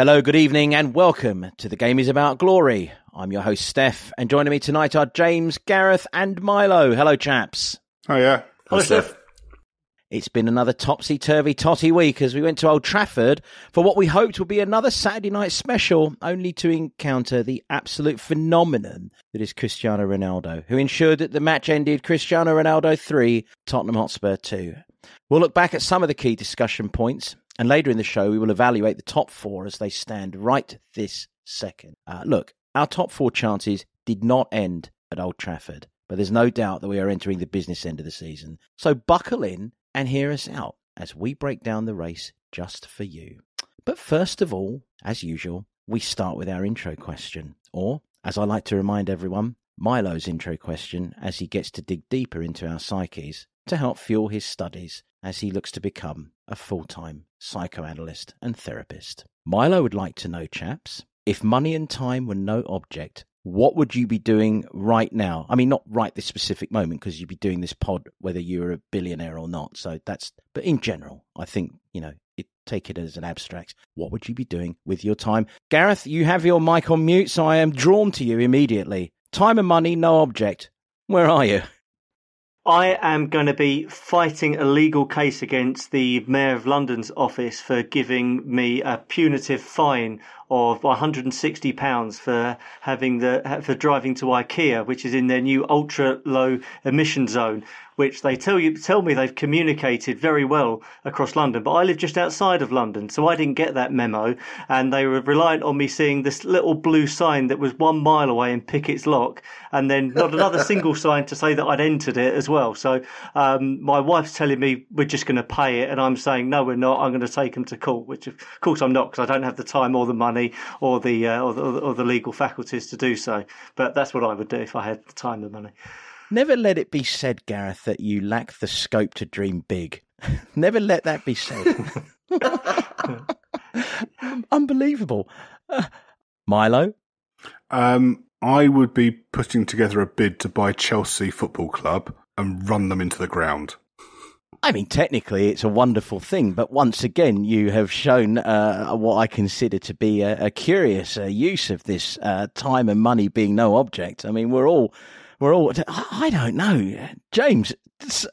Hello, good evening, and welcome to The Game is About Glory. I'm your host, Steff, and joining me tonight are James, Gareth, and Milo. Hello, chaps. Oh, yeah. Hello, Steff. It's been another topsy turvy totty week as we went to Old Trafford for what we hoped would be another Saturday night special, only to encounter the absolute phenomenon that is Cristiano Ronaldo, who ensured that the match ended Cristiano Ronaldo 3, Tottenham Hotspur 2. We'll look back at some of the key discussion points and later in the show, we will evaluate the top four as they stand right this second. Uh, look, our top four chances did not end at Old Trafford, but there's no doubt that we are entering the business end of the season. So buckle in and hear us out as we break down the race just for you. But first of all, as usual, we start with our intro question, or as I like to remind everyone, Milo's intro question as he gets to dig deeper into our psyches to help fuel his studies as he looks to become a full time psychoanalyst and therapist. Milo would like to know, chaps, if money and time were no object, what would you be doing right now? I mean, not right this specific moment because you'd be doing this pod whether you're a billionaire or not. So that's, but in general, I think, you know, it, take it as an abstract. What would you be doing with your time? Gareth, you have your mic on mute, so I am drawn to you immediately. Time and money, no object. Where are you? I am going to be fighting a legal case against the Mayor of London's office for giving me a punitive fine of 160 pounds for having the for driving to IKEA, which is in their new ultra low emission zone, which they tell you tell me they've communicated very well across London. But I live just outside of London, so I didn't get that memo, and they were reliant on me seeing this little blue sign that was one mile away in Pickett's Lock, and then not another single sign to say that I'd entered it as well. So um, my wife's telling me we're just going to pay it, and I'm saying no, we're not. I'm going to take them to court, which of course I'm not because I don't have the time or the money or the, uh, or the or the legal faculties to do so. But that's what I would do if I had the time and money. Never let it be said, Gareth, that you lack the scope to dream big. Never let that be said. Unbelievable. Uh, Milo? Um, I would be putting together a bid to buy Chelsea Football Club and run them into the ground. I mean, technically, it's a wonderful thing, but once again, you have shown uh, what I consider to be a, a curious uh, use of this uh, time and money being no object. I mean, we're all we're all. I don't know, James.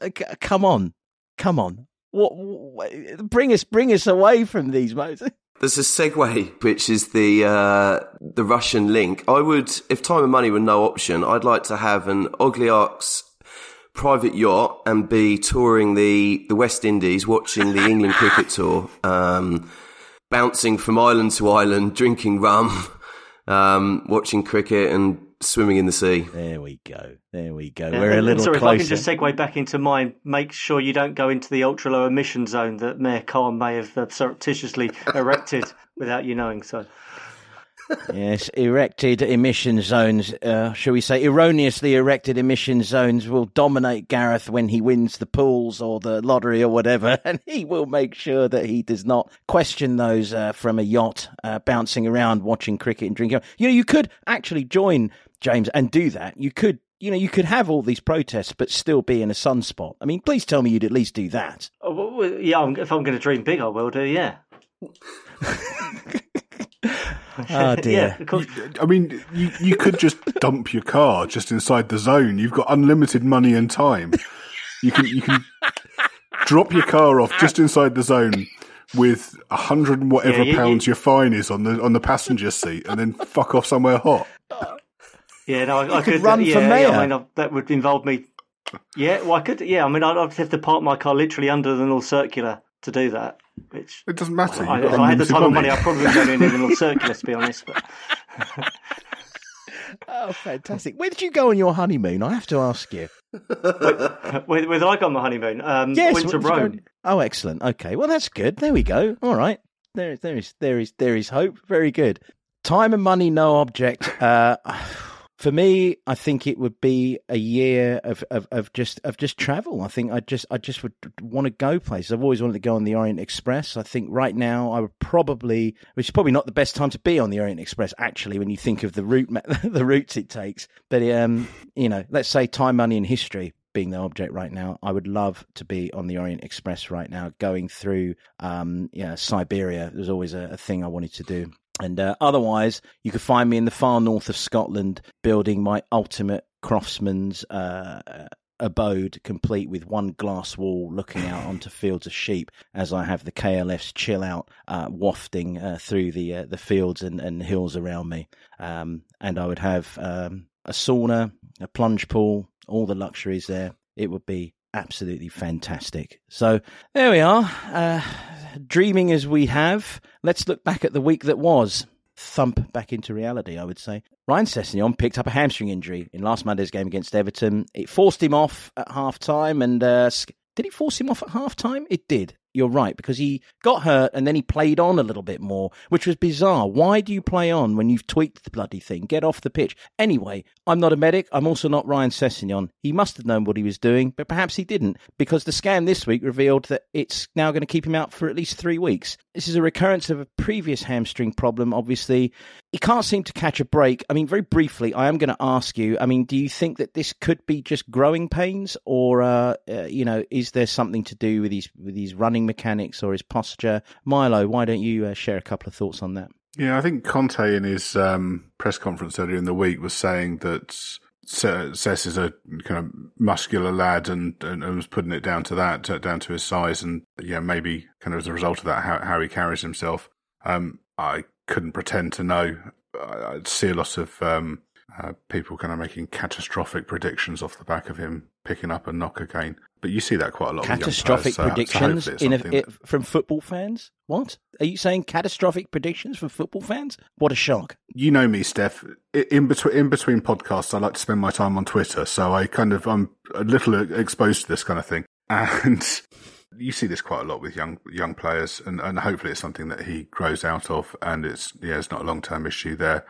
Uh, come on, come on. What, what, bring us, bring us away from these moments. There's a segue, which is the uh, the Russian link. I would, if time and money were no option, I'd like to have an Ogliarch's private yacht and be touring the, the West Indies, watching the England cricket tour, um, bouncing from island to island, drinking rum, um, watching cricket and swimming in the sea. There we go. There we go. Yeah, We're a little sorry, closer. if I can just segue back into mine, make sure you don't go into the ultra low emission zone that Mayor Khan may have uh, surreptitiously erected without you knowing so. Yes, erected emission zones, uh, shall we say, erroneously erected emission zones will dominate Gareth when he wins the pools or the lottery or whatever, and he will make sure that he does not question those uh, from a yacht uh, bouncing around watching cricket and drinking. You know, you could actually join James and do that. You could you know, you could have all these protests, but still be in a sunspot. I mean, please tell me you'd at least do that. Oh, well, yeah, if I'm going to dream big, I will do. Yeah. oh dear. Yeah, I mean, you, you could just dump your car just inside the zone. You've got unlimited money and time. You can you can drop your car off just inside the zone with a hundred and whatever yeah, you, pounds you, your fine is on the on the passenger seat, and then fuck off somewhere hot. Yeah, no, I, I could, could, uh, run yeah, for mayor. Yeah, I mean, that would involve me. Yeah, well, I could. Yeah, I mean, I'd, I'd have to park my car literally under the North Circular to do that. Which it doesn't matter. I, if I had the time and money, I'd probably go in the little Circular, to be honest. But... oh, fantastic! Where did you go on your honeymoon? I have to ask you. where, where, did I go on my honeymoon? Um, yes, went to Rome. Oh, excellent. Okay, well, that's good. There we go. All right. There, there is, there is, there is hope. Very good. Time and money, no object. Uh, for me, I think it would be a year of, of, of just of just travel. I think I just I just would want to go places. I've always wanted to go on the Orient Express. I think right now I would probably, which is probably not the best time to be on the Orient Express actually, when you think of the route the routes it takes. But um, you know, let's say time, money, and history. being the object right now. I would love to be on the Orient Express right now, going through um, yeah, Siberia. There's always a, a thing I wanted to do. And uh, otherwise, you could find me in the far north of Scotland building my ultimate craftsman's uh, abode, complete with one glass wall looking out onto fields of sheep, as I have the KLF's chill out uh, wafting uh, through the uh, the fields and, and hills around me. Um, and I would have um, a sauna, a plunge pool, all the luxuries there. It would be absolutely fantastic. So there we are. Uh, dreaming as we have, let's look back at the week that was. Thump back into reality, I would say. Ryan Sessegnon picked up a hamstring injury in last Monday's game against Everton. It forced him off at half time, and uh, did it force him off at half time? It did you're right because he got hurt and then he played on a little bit more, which was bizarre. Why do you play on when you've tweaked the bloody thing? Get off the pitch. Anyway, I'm not a medic. I'm also not Ryan Sessegnon. He must have known what he was doing, but perhaps he didn't because the scan this week revealed that it's now going to keep him out for at least three weeks. This is a recurrence of a previous hamstring problem, obviously. He can't seem to catch a break. I mean, very briefly, I am going to ask you. I mean, do you think that this could be just growing pains, or uh, uh, you know, is there something to do with his with his running mechanics or his posture? Milo, why don't you uh, share a couple of thoughts on that? Yeah, I think Conte in his um, press conference earlier in the week was saying that Sess is a kind of muscular lad and, and, was putting it down to that, down to his size, and yeah, maybe kind of as a result of that, how, how he carries himself. Um, I couldn't pretend to know. I see a lot of um, uh, people kind of making catastrophic predictions off the back of him picking up a knock again. But you see that quite a lot. Catastrophic players, predictions so, a, it, from football fans. What are you saying? Catastrophic predictions from football fans? What a shock! You know me, Steff. In between in between podcasts, I like to spend my time on Twitter, so I kind of I'm a little exposed to this kind of thing, and you see this quite a lot with young young players, and, and hopefully it's something that he grows out of, and it's yeah, it's not a long term issue there.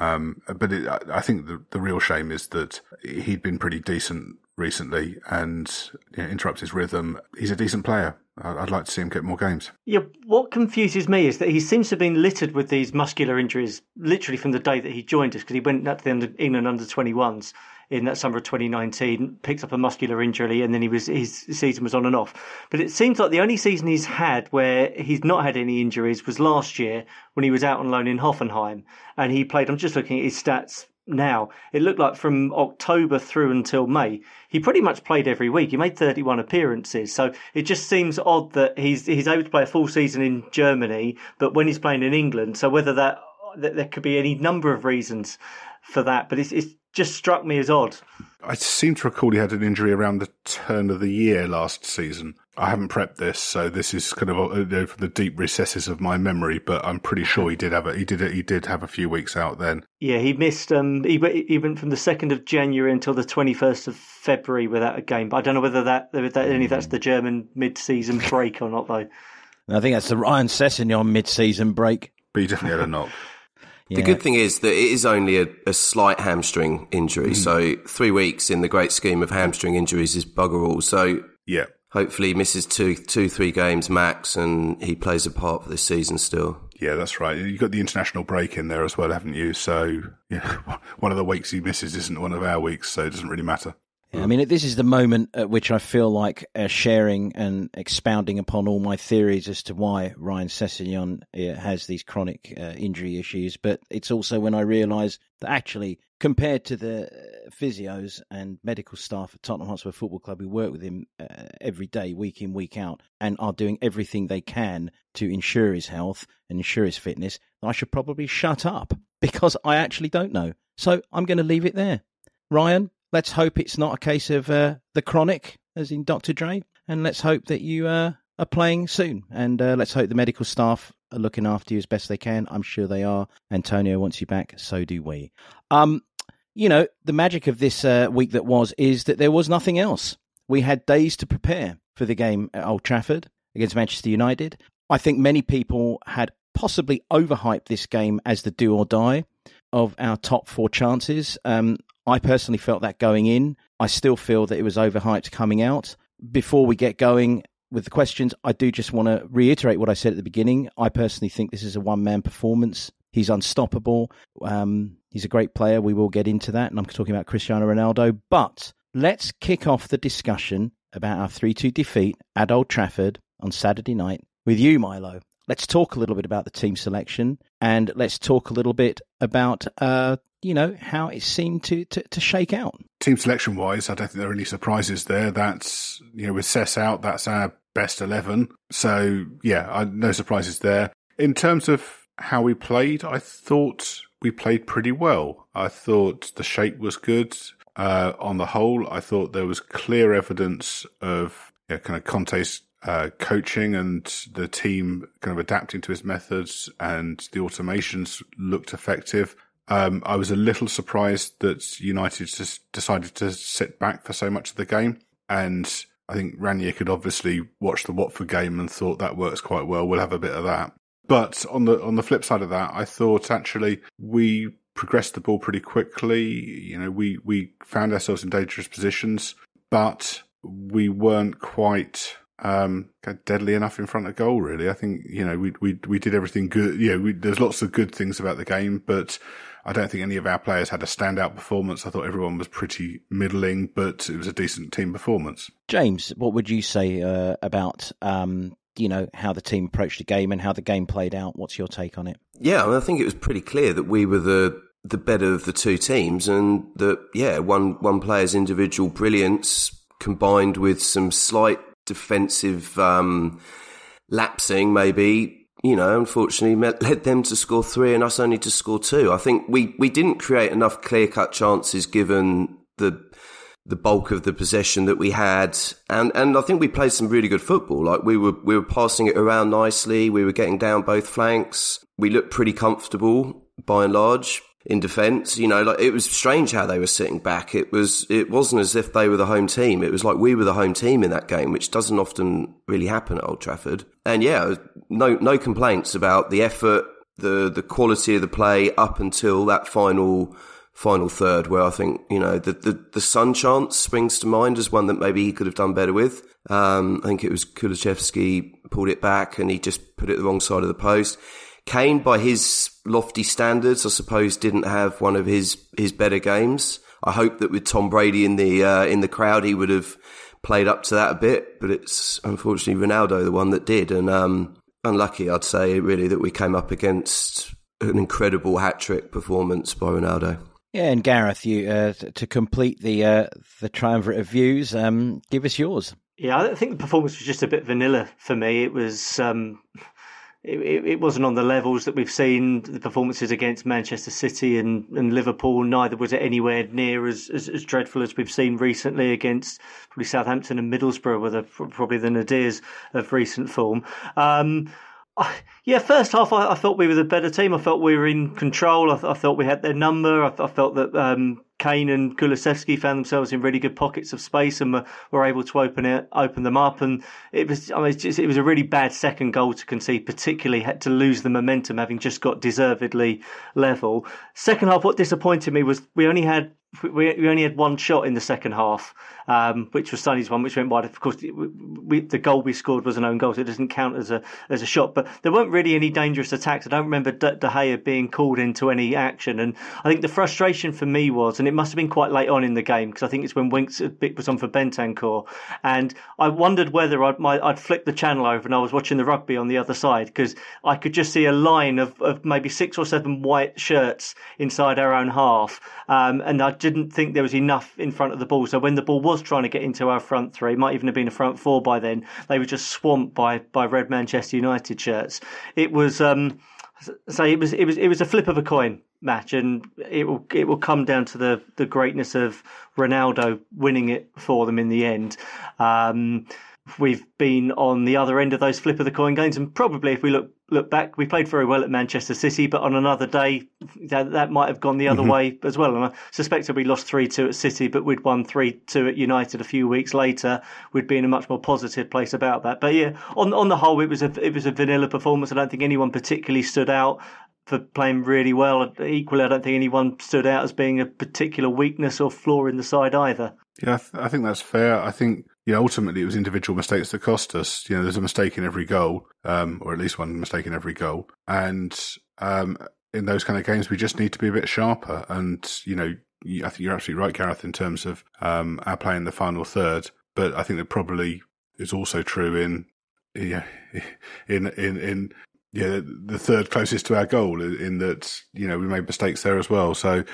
Um, but it, I think the, the real shame is that he'd been pretty decent recently and you know, interrupts his rhythm. He's a decent player. I'd like to see him get more games. Yeah, what confuses me is that he seems to have been littered with these muscular injuries literally from the day that he joined us because he went up to the England under 21s in that summer of 2019, picked up a muscular injury, and then he was his season was on and off. But it seems like the only season he's had where he's not had any injuries was last year when he was out on loan in Hoffenheim, and he played. I'm just looking at his stats now. It looked like from October through until May, he pretty much played every week. He made 31 appearances. So it just seems odd that he's he's able to play a full season in Germany, but when he's playing in England, so whether that, that there could be any number of reasons for that, but it's, it's just struck me as odd. I seem to recall he had an injury around the turn of the year last season. I haven't prepped this, so this is kind of uh, from the deep recesses of my memory. But I'm pretty sure he did have a he did a, he did have a few weeks out then. Yeah, he missed. Um, he, he went from the second of January until the 21st of February without a game. But I don't know whether that, that any that's the German mid-season break or not, though. I think that's the Ryan Sessegnon mid-season break. But he definitely had a knock. Yeah. The good thing is that it is only a, a slight hamstring injury. Mm. So three weeks in the great scheme of hamstring injuries is bugger all. So yeah, hopefully he misses two, two, three games max, and he plays a part for this season still. Yeah, that's right. You've got the international break in there as well, haven't you? So yeah, one of the weeks he misses isn't one of our weeks, so it doesn't really matter. I mean, this is the moment at which I feel like uh, sharing and expounding upon all my theories as to why Ryan Sessegnon uh, has these chronic uh, injury issues. But it's also when I realise that actually, compared to the uh, physios and medical staff at Tottenham Hotspur Football Club who work with him uh, every day, week in, week out, and are doing everything they can to ensure his health and ensure his fitness, I should probably shut up because I actually don't know. So I'm going to leave it there. Ryan, let's hope it's not a case of uh, the chronic, as in Dr. Dre, and let's hope that you uh, are playing soon. And uh, let's hope the medical staff are looking after you as best they can. I'm sure they are. Antonio wants you back, so do we. Um, you know, the magic of this uh, week that was is that there was nothing else. We had days to prepare for the game at Old Trafford against Manchester United. I think many people had possibly overhyped this game as the do or die of our top four chances. Um, I personally felt that going in. I still feel that it was overhyped coming out. Before we get going with the questions, I do just want to reiterate what I said at the beginning. I personally think this is a one man performance. He's unstoppable. Um, he's a great player. We will get into that. And I'm talking about Cristiano Ronaldo. But let's kick off the discussion about our 3 2 defeat at Old Trafford on Saturday night with you, Milo. Let's talk a little bit about the team selection and let's talk a little bit about, uh, you know, how it seemed to, to, to shake out. Team selection wise, I don't think there are any surprises there. That's, you know, with Sess out, that's our best 11. So, yeah, I, no surprises there. In terms of how we played, I thought we played pretty well. I thought the shape was good. Uh, on the whole, I thought there was clear evidence of you know, kind of Conte's uh, coaching and the team kind of adapting to his methods, and the automations looked effective. Um, I was a little surprised that United just decided to sit back for so much of the game, and I think Rangnick had obviously watched the Watford game and thought that works quite well. We'll have a bit of that. But on the on the flip side of that, I thought actually we progressed the ball pretty quickly. You know, we we found ourselves in dangerous positions, but we weren't quite um, deadly enough in front of goal. Really, I think you know we we we did everything good. Yeah, we, there's lots of good things about the game, but I don't think any of our players had a standout performance. I thought everyone was pretty middling, but it was a decent team performance. James, what would you say uh, about um, you know how the team approached the game and how the game played out? What's your take on it? Yeah, I, mean, I think it was pretty clear that we were the the better of the two teams, and that yeah, one one player's individual brilliance combined with some slight defensive um, lapsing, maybe you know, unfortunately led them to score three and us only to score two. I think we, we didn't create enough clear cut chances given the the bulk of the possession that we had, and and I think we played some really good football. Like we were we were passing it around nicely. We were getting down both flanks. We looked pretty comfortable by and large in defence. You know, like it was strange how they were sitting back. It was it wasn't as if they were the home team. It was like we were the home team in that game, which doesn't often really happen at Old Trafford. And yeah, no no complaints about the effort, the the quality of the play up until that final final third where I think, you know, the, the, the Son chance springs to mind as one that maybe he could have done better with. Um, I think it was Kulusevski pulled it back and he just put it the wrong side of the post. Kane, by his lofty standards, I suppose, didn't have one of his his better games. I hope that with Tom Brady in the uh, in the crowd, he would have played up to that a bit. But it's unfortunately Ronaldo the one that did, and um, unlucky, I'd say, really, that we came up against an incredible hat trick performance by Ronaldo. Yeah, and Gareth, you uh, to complete the uh, the triumvirate of views, um, give us yours. Yeah, I think the performance was just a bit vanilla for me. It was. Um it, it, wasn't on the levels that we've seen the performances against Manchester City and, and Liverpool. Neither was it anywhere near as, as, as, dreadful as we've seen recently against probably Southampton and Middlesbrough, were the, probably the nadirs of recent form. Um, yeah, first half I, I, thought we were the better team. I felt we were in control. I, I thought we had their number. I, I felt that um, Kane and Kulusevski found themselves in really good pockets of space and were, were able to open it, open them up. And it was, I mean, just, it was a really bad second goal to concede, particularly had to lose the momentum, having just got deservedly level. Second half, what disappointed me was we only had we, we only had one shot in the second half, um, which was Sonny's one, which went wide. Of course, we, the goal we scored was an own goal, so it doesn't count as a as a shot. But there weren't really any dangerous attacks. I don't remember De, De Gea being called into any action, and I think the frustration for me was, and it must have been quite late on in the game because I think it's when Winks was on for Bentancur, and I wondered whether I'd my, I'd flick the channel over and I was watching the rugby on the other side because I could just see a line of, of maybe six or seven white shirts inside our own half, um, and I didn't think there was enough in front of the ball. So when the ball was trying to get into our front three, might even have been a front four by then, they were just swamped by by red Manchester United shirts. It was. Um, so it was it was it was a flip of a coin match, and it will it will come down to the the greatness of Ronaldo winning it for them in the end. Um, we've been on the other end of those flip of the coin games, and probably if we look look back, we played very well at Manchester City, but on another day that, that might have gone the other mm-hmm. way as well. And I suspect that we lost three two at City, but we'd won three two at United a few weeks later. We'd be in a much more positive place about that. But yeah, on on the whole, it was a it was a vanilla performance. I don't think anyone particularly stood out for playing really well. Equally, I don't think anyone stood out as being a particular weakness or flaw in the side either. Yeah, I, th- I think that's fair. I think you know, ultimately it was individual mistakes that cost us. You know, there's a mistake in every goal, um, or at least one mistake in every goal. And um, in those kind of games, we just need to be a bit sharper. And you know, I think you're absolutely right, Gareth, in terms of um, our play in the final third. But I think that probably is also true in yeah, in in in yeah the third closest to our goal. In that you know we made mistakes there as well. So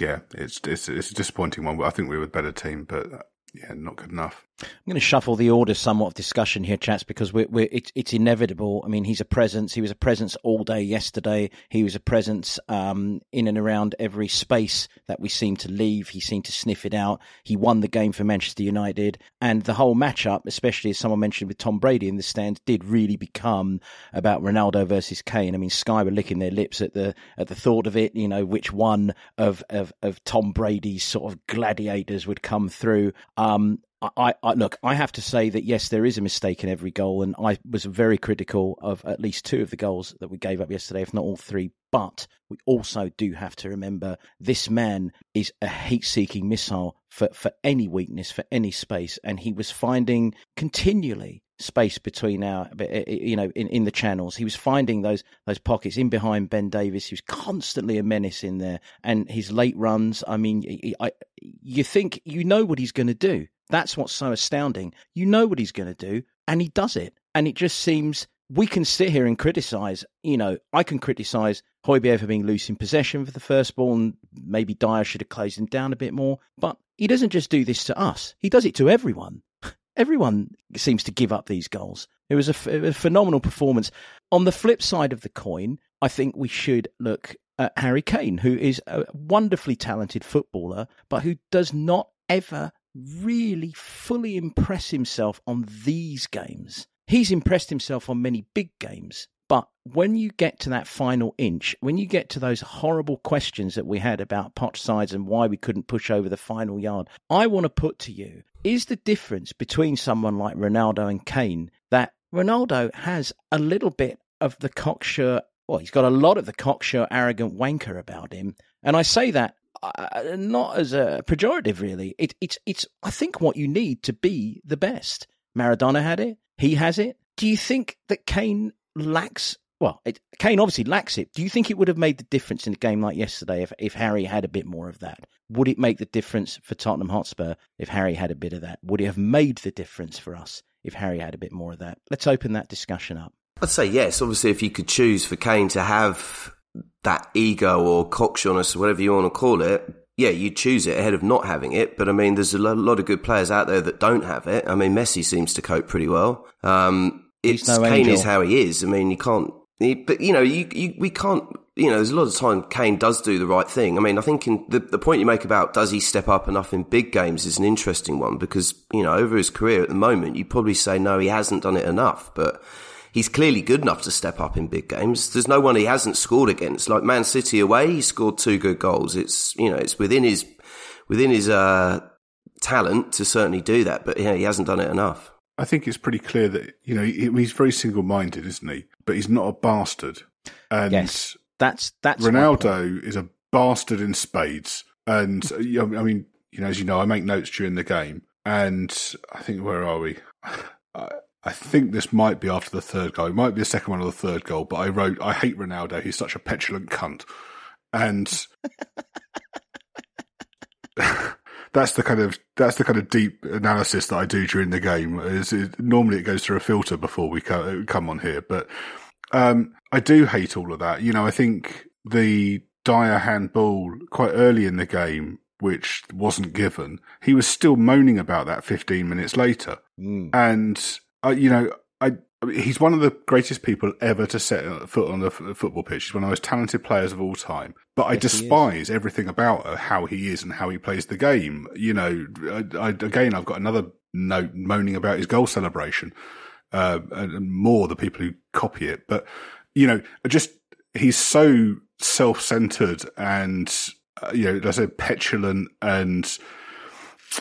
yeah, it's it's it's a disappointing one. But I think we were a better team, but yeah, not good enough. I'm going to shuffle the order somewhat of discussion here, chats, because we're, we're it's, it's inevitable. I mean, he's a presence. He was a presence all day yesterday. He was a presence um, in and around every space that we seem to leave. He seemed to sniff it out. He won the game for Manchester United, and the whole matchup, especially as someone mentioned with Tom Brady in the stands, did really become about Ronaldo versus Kane. I mean, Sky were licking their lips at the at the thought of it. You know, which one of of, of Tom Brady's sort of gladiators would come through. Um, I, I, look. I have to say that yes, there is a mistake in every goal, and I was very critical of at least two of the goals that we gave up yesterday, if not all three. But we also do have to remember this man is a heat-seeking missile for for any weakness, for any space, and he was finding continually space between our, you know, in, in the channels. He was finding those those pockets in behind Ben Davies, He was constantly a menace in there, and his late runs. I mean, I, you think you know what he's going to do. That's what's so astounding. You know what he's going to do, and he does it. And it just seems we can sit here and criticize. You know, I can criticize Højbjerg for being loose in possession for the first ball, and maybe Dier should have closed him down a bit more. But he doesn't just do this to us; he does it to everyone. everyone seems to give up these goals. It was a phenomenal performance. On the flip side of the coin, I think we should look at Harry Kane, who is a wonderfully talented footballer, but who does not ever really fully impress himself on these games. He's impressed himself on many big games, but when you get to that final inch, when you get to those horrible questions that we had about Poch sides and why we couldn't push over the final yard, I want to put to you is the difference between someone like Ronaldo and Kane that Ronaldo has a little bit of the cocksure, well, he's got a lot of the cocksure, arrogant wanker about him. And I say that Uh, uh, not as a pejorative, really. It, it's it's I think what you need to be the best. Maradona had it. He has it. Do you think that Kane lacks? Well, it, Kane obviously lacks it. Do you think it would have made the difference in a game like yesterday if if Harry had a bit more of that? Would it make the difference for Tottenham Hotspur if Harry had a bit of that? Would it have made the difference for us if Harry had a bit more of that? Let's open that discussion up. I'd say yes. Obviously, if you could choose for Kane to have that ego or cocksureness, whatever you want to call it, yeah, you choose it ahead of not having it. But I mean, there's a lot of good players out there that don't have it. I mean, Messi seems to cope pretty well. Um, it's no Kane angel. is how he is. I mean, you can't. But you know, you, you we can't. You know, there's a lot of time Kane does do the right thing. I mean, I think in the the point you make about does he step up enough in big games is an interesting one because you know over his career at the moment you probably say no, he hasn't done it enough, but he's clearly good enough to step up in big games. There's no one he hasn't scored against. Like Man City away, he scored two good goals. It's you know it's within his within his uh, talent to certainly do that, but yeah, he hasn't done it enough. I think it's pretty clear that you know he's very single-minded, isn't he? But he's not a bastard. And yes, that's that's Ronaldo is a bastard in spades. And I mean, you know, as you know, I make notes during the game, and I think where are we? I think this might be after the third goal. It might be the second one or the third goal, but I wrote, I hate Ronaldo. He's such a petulant cunt. And that's the kind of that's the kind of deep analysis that I do during the game. Is it, normally it goes through a filter before we come on here, but um, I do hate all of that. You know, I think the Dier handball quite early in the game, which wasn't given, he was still moaning about that 15 minutes later, mm. and uh, you know, I, I he's one of the greatest people ever to set foot on the f- football pitch. He's one of the most talented players of all time. But I despise everything about how he is and how he plays the game. You know, I, I, again, I've got another note moaning about his goal celebration, uh, and more the people who copy it. But you know, just he's so self-centered and uh, you know, I said petulant and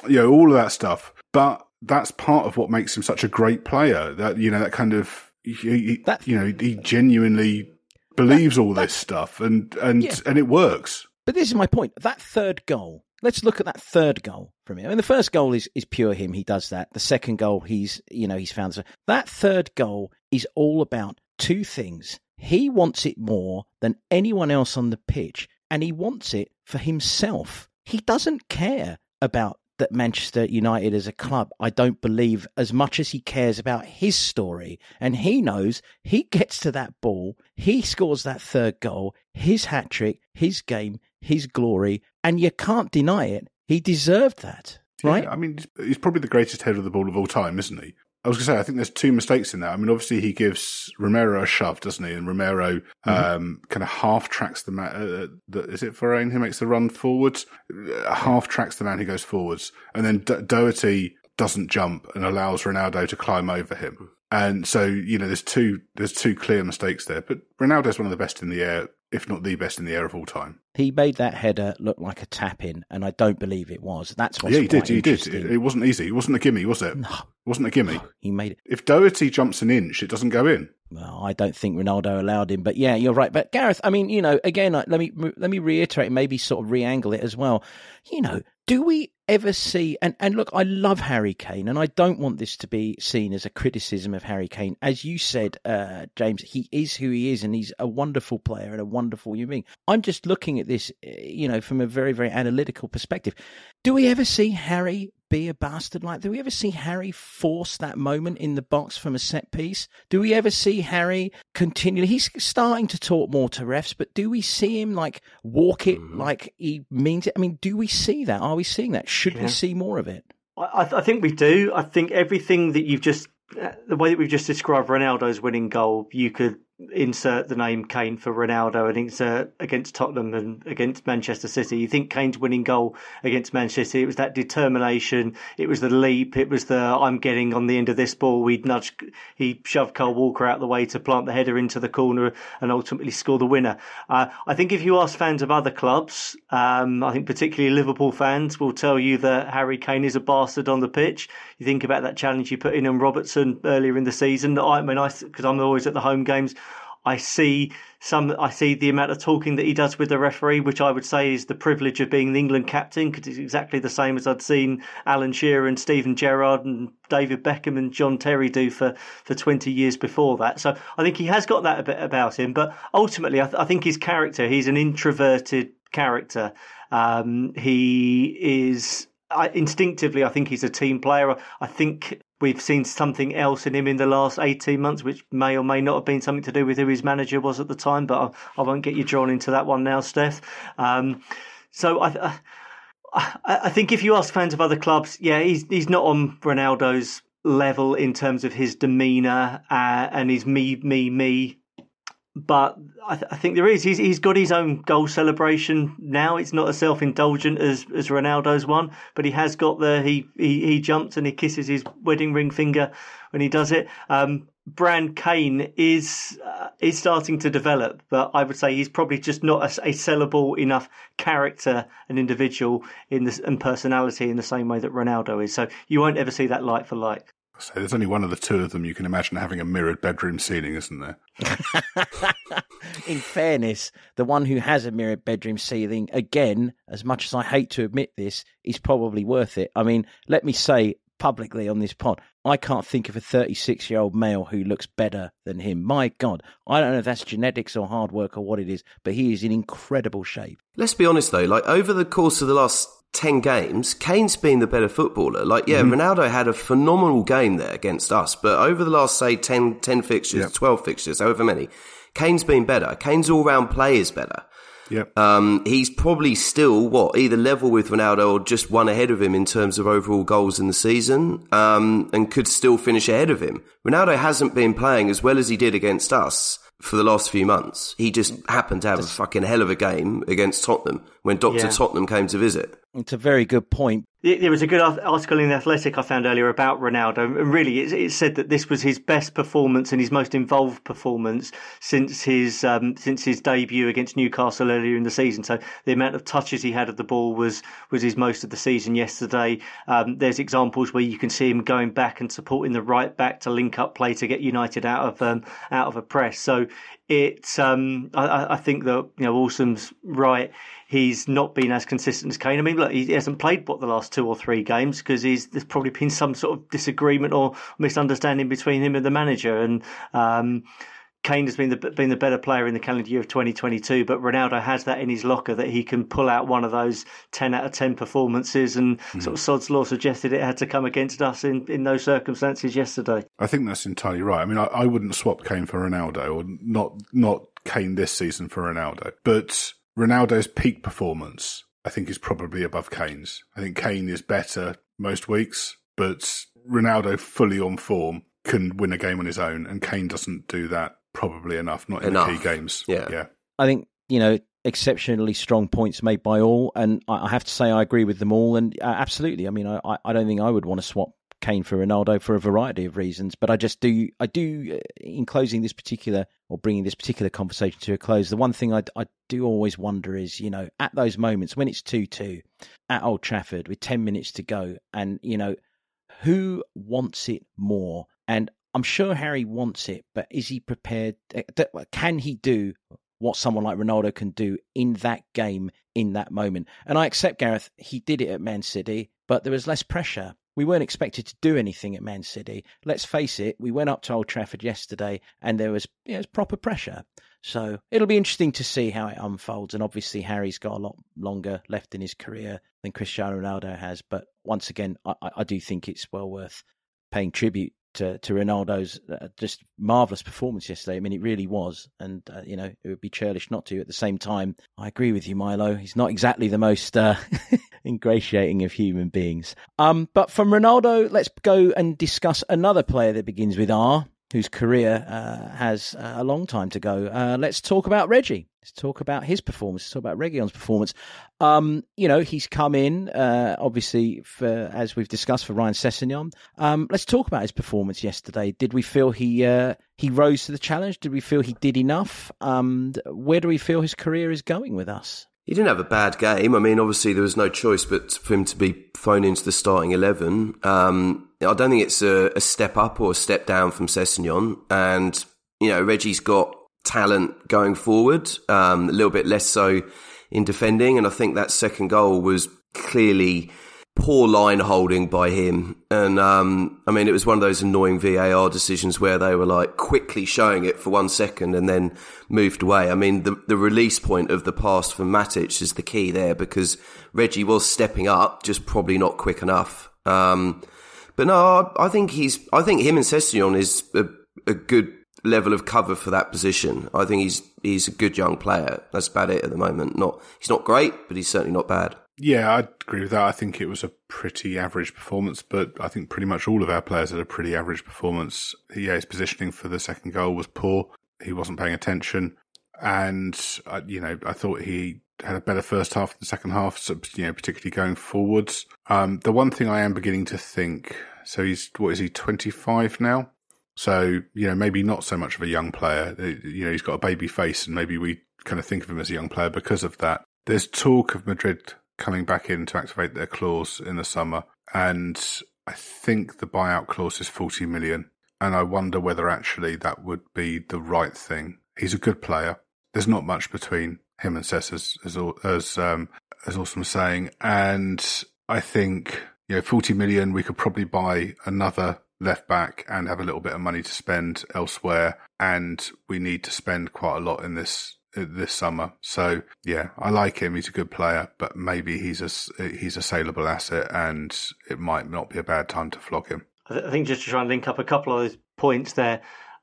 you know all of that stuff. But that's part of what makes him such a great player. That you know that kind of he, that, you know he genuinely believes that, all this stuff and and yeah. and it works. But this is my point. That third goal. Let's look at that third goal from him. I mean, the first goal is, is pure him. He does that. The second goal, he's you know he's found that third goal is all about two things. He wants it more than anyone else on the pitch, and he wants it for himself he doesn't care about that Manchester United as a club, I don't believe as much as he cares about his story. And he knows he gets to that ball, he scores that third goal, his hat trick, his game, his glory, and you can't deny it. He deserved that, right? Yeah, I mean, he's probably the greatest header of the ball of all time, isn't he? I was going to say, I think there's two mistakes in that. I mean, obviously he gives Romero a shove, doesn't he? And Romero mm-hmm. um, kind of half tracks the man. Uh, the, is it Varane who makes the run forwards? Uh, half tracks the man who goes forwards, and then Do- Doherty doesn't jump and allows Ronaldo to climb over him. And so, you know, there's two there's two clear mistakes there. But Ronaldo's one of the best in the air if not the best in the air of all time. He made that header look like a tap in, and I don't believe it was. That's what. Yeah, he did. He did. It, it, wasn't easy. It wasn't a gimme, was it? No, it wasn't a gimme. he made it. If Doherty jumps an inch, it doesn't go in. Well, I don't think Ronaldo allowed him, but yeah, you're right. But Gareth, I mean, you know, again, let me let me reiterate, maybe sort of re-angle it as well. You know, do we ever see and, and look i love harry kane and i don't want this to be seen as a criticism of harry kane. As you said uh, james he is who he is and he's a wonderful player and a wonderful human being. I'm just looking at this eh, you know from a very very analytical perspective. Do we ever see harry be a bastard like? Do we ever see Harry force that moment in the box from a set piece? Do we ever see Harry continue? He's starting to talk more to refs, but do we see him like walk it mm-hmm. like he means it? I mean, do we see that? Are we seeing that? Should yeah. we see more of it? I, I think we do. I think everything that you've just the way that we've just described Ronaldo's winning goal, you could insert the name Kane for Ronaldo and insert against Tottenham and against Manchester City. You think Kane's winning goal against Manchester City, it was that determination, it was the leap, it was the I'm getting on the end of this ball. We nudge. he shoved Kyle Walker out the way to plant the header into the corner and ultimately score the winner. Uh, I think if you ask fans of other clubs, um, I think particularly Liverpool fans will tell you that Harry Kane is a bastard on the pitch. You think about that challenge you put in on Robertson earlier in the season. I mean, I because I'm always at the home games. I see some. I see the amount of talking that he does with the referee, which I would say is the privilege of being the England captain, because it's exactly the same as I'd seen Alan Shearer and Steven Gerrard and David Beckham and John Terry do for for twenty years before that. So I think he has got that a bit about him. But ultimately, I, th- I think his character. He's an introverted character. Um, he is I, instinctively, I think he's a team player. I think we've seen something else in him in the last 18 months, which may or may not have been something to do with who his manager was at the time, but I, I won't get you drawn into that one now, Steff. Um, so I, I, I, think if you ask fans of other clubs, yeah, he's, he's not on Ronaldo's level in terms of his demeanour uh, and his me, me, me but I, th- I, think there is. He's, he's got his own goal celebration now. It's not as self indulgent as, as Ronaldo's one, but he has got the he, he he jumps and he kisses his wedding ring finger when he does it. Um, Brand Kane is uh, is starting to develop, but I would say he's probably just not a, a sellable enough character and individual in this and personality in the same way that Ronaldo is. So you won't ever see that like for like. So there's only one of the two of them you can imagine having a mirrored bedroom ceiling, isn't there? In fairness, the one who has a mirrored bedroom ceiling, again, as much as I hate to admit this, is probably worth it. I mean, let me say publicly on this pod, I can't think of a 36 year old male who looks better than him. My God, I don't know if that's genetics or hard work or what it is, but he is in incredible shape. Let's be honest though, like over the course of the last 10 games, Kane's been the better footballer. Like, yeah, mm-hmm. Ronaldo had a phenomenal game there against us, but over the last, say, 10, 10 fixtures, yep. 12 fixtures, however many, Kane's been better. Kane's all round play is better. Yep. Um, he's probably still, what, either level with Ronaldo or just one ahead of him in terms of overall goals in the season, um, and could still finish ahead of him. Ronaldo hasn't been playing as well as he did against us for the last few months. He just happened to have a fucking hell of a game against Tottenham when Dr. Yeah. Tottenham came to visit. It's a very good point. There was a good article in the Athletic I found earlier about Ronaldo, and really it, said that this was his best performance and his most involved performance since his um, since his debut against Newcastle earlier in the season. So the amount of touches he had of the ball was was his most of the season yesterday. Um, there's examples where you can see him going back and supporting the right back to link up play to get United out of um, out of a press. So it's um, I, I think that you know Awesome's right he's not been as consistent as Kane. I mean, look, he hasn't played what the last two or three games because he's there's probably been some sort of disagreement or misunderstanding between him and the manager, and um, Kane has been the been the better player in the calendar year of 2022, but Ronaldo has that in his locker that he can pull out one of those 10 out of 10 performances, and mm. sort of Sod's law suggested it had to come against us in, in those circumstances yesterday. I think that's entirely right. I mean, I, I wouldn't swap Kane for Ronaldo, or not not Kane this season for Ronaldo, but Ronaldo's peak performance, I think, is probably above Kane's. I think Kane is better most weeks, but Ronaldo fully on form can win a game on his own, and Kane doesn't do that probably enough, not enough. in the key games. Yeah. yeah. I think, you know, exceptionally strong points made by all, and I have to say I agree with them all. And uh, absolutely, I mean, I, I don't think I would want to swap Kane for Ronaldo for a variety of reasons, but I just do, I do, uh, in closing this particular or bringing this particular conversation to a close, the one thing I, I do always wonder is, you know, at those moments when it's 2 2 at Old Trafford with 10 minutes to go, and, you know, who wants it more? And I'm sure Harry wants it, but is he prepared? Eh, can he do what someone like Ronaldo can do in that game, in that moment? And I accept Gareth, he did it at Man City, but there was less pressure. We weren't expected to do anything at Man City. Let's face it, we went up to Old Trafford yesterday and there was, know, was proper pressure. So it'll be interesting to see how it unfolds. And obviously, Harry's got a lot longer left in his career than Cristiano Ronaldo has. But once again, I, I do think it's well worth paying tribute to, to Ronaldo's uh, just marvelous performance yesterday. I mean, it really was, and uh, you know it would be churlish not to. At the same time, I agree with you, Milo. He's not exactly the most uh, ingratiating of human beings. Um, but from Ronaldo, let's go and discuss another player that begins with R, whose career uh, has uh, a long time to go. Uh, let's talk about Reggie. Let's talk about his performance. Let's talk about Reguilón's performance. Um, you know, he's come in, uh, obviously, for, as we've discussed, for Ryan Sessegnon. Um, let's talk about his performance yesterday. Did we feel he uh, he rose to the challenge? Did we feel he did enough? Um, where do we feel his career is going with us? He didn't have a bad game. I mean, obviously there was no choice but for him to be thrown into the starting eleven. Um, I don't think it's a, a, step up or a step down from Sessegnon. And you know, Reggie's got talent going forward, um, a little bit less so in defending. And I think that second goal was clearly poor line holding by him. And um, I mean, it was one of those annoying VAR decisions where they were like quickly showing it for one second and then moved away. I mean, the, the release point of the pass for Matic is the key there because Reggie was stepping up, just probably not quick enough. Um, but no, I think he's, I think him and Sessegnon is a, a good level of cover for that position. I think he's he's a good young player. That's about it at the moment. Not he's not great, but he's certainly not bad. Yeah, I agree with that. I think it was a pretty average performance, but I think pretty much all of our players had a pretty average performance. Yeah, his positioning for the second goal was poor. He wasn't paying attention, and uh, you know, I thought he had a better first half than the second half. So, you know, particularly going forwards. Um, the one thing I am beginning to think. So he's what is he? Twenty five now. So you know, maybe not so much of a young player. Uh, you know, he's got a baby face, and maybe we kind of think of him as a young player because of that. There's talk of Madrid coming back in to activate their clause in the summer. And I think the buyout clause is 40 million. And I wonder whether actually that would be the right thing. He's a good player. There's not much between him and Sess, as, as, as, um, as Awesome saying. And I think, you know, 40 million, we could probably buy another left back and have a little bit of money to spend elsewhere. And we need to spend quite a lot in this this summer. So yeah, I like him. He's a good player, but maybe he's a he's a saleable asset, and it might not be a bad time to flog him. I think just to try and link up a couple of those points there.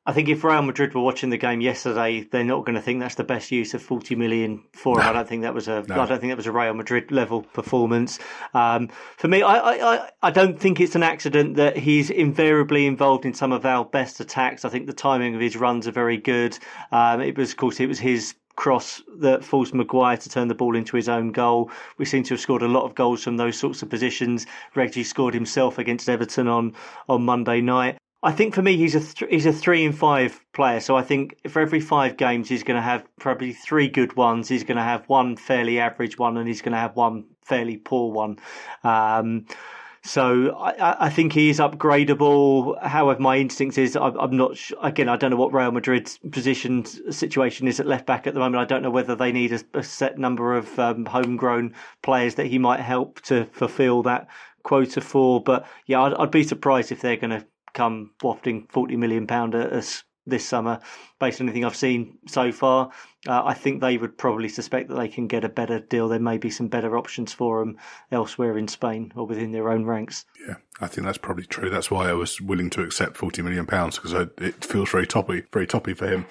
I think if Real Madrid were watching the game yesterday, they're not going to think that's the best use of forty million for him. No. I don't think that was a. No. I don't think that was a Real Madrid level performance. Um, for me, I, I, I don't think it's an accident that he's invariably involved in some of our best attacks. I think the timing of his runs are very good. Um, it was, of course, it was his cross that forced Maguire to turn the ball into his own goal. We seem to have scored a lot of goals from those sorts of positions. Reggie scored himself against Everton on, on Monday night. I think for me, he's a th- he's a three in five player. So I think for every five games, he's going to have probably three good ones. He's going to have one fairly average one, and he's going to have one fairly poor one. Um, so I, I, think he is upgradable. However, my instinct is I'm, I'm not. Again, I don't know what Real Madrid's position situation is at left back at the moment. I don't know whether they need a, a set number of um, homegrown players that he might help to fulfil that quota for. But yeah, I'd, I'd be surprised if they're going to come wafting forty million pound at us this summer, based on anything I've seen so far. Uh, I think they would probably suspect that they can get a better deal. There may be some better options for them elsewhere in Spain or within their own ranks. Yeah, I think that's probably true. That's why I was willing to accept forty million pounds because it feels very toppy, very toppy for him.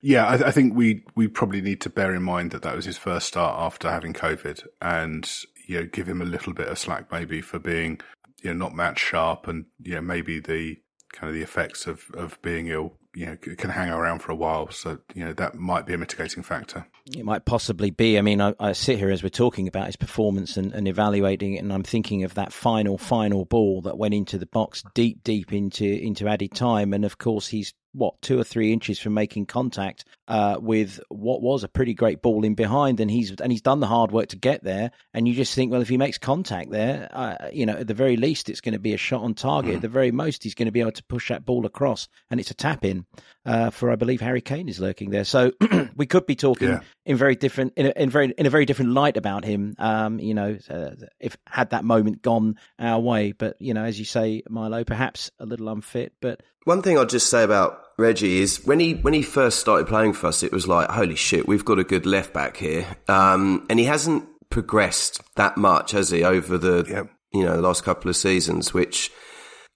Yeah, I, I, think we we probably need to bear in mind that that was his first start after having COVID, and you know, give him a little bit of slack maybe for being you know not match sharp, and you know maybe the kind of the effects of of being ill you know can hang around for a while. So you know that might be a mitigating factor. It might possibly be. I mean, I, I sit here as we're talking about his performance and, and, evaluating it, and I'm thinking of that final final ball that went into the box deep deep into into added time, and of course he's what two or three inches from making contact uh, with what was a pretty great ball in behind, and he's and he's done the hard work to get there. And you just think, well, if he makes contact there, uh, you know, at the very least, it's going to be a shot on target. Mm. At the very most, he's going to be able to push that ball across, and it's a tap in uh, for I believe Harry Kane is lurking there. So we could be talking yeah. in very different in a, in very in a very different light about him. Um, you know, uh, if had that moment gone our way, but you know, as you say, Milo, perhaps a little unfit, but one thing I'll just say about Reggie is when he when he first started playing for us, it was like, holy shit, we've got a good left back here, um, and he hasn't progressed that much, has he, over the yep. you know the last couple of seasons, which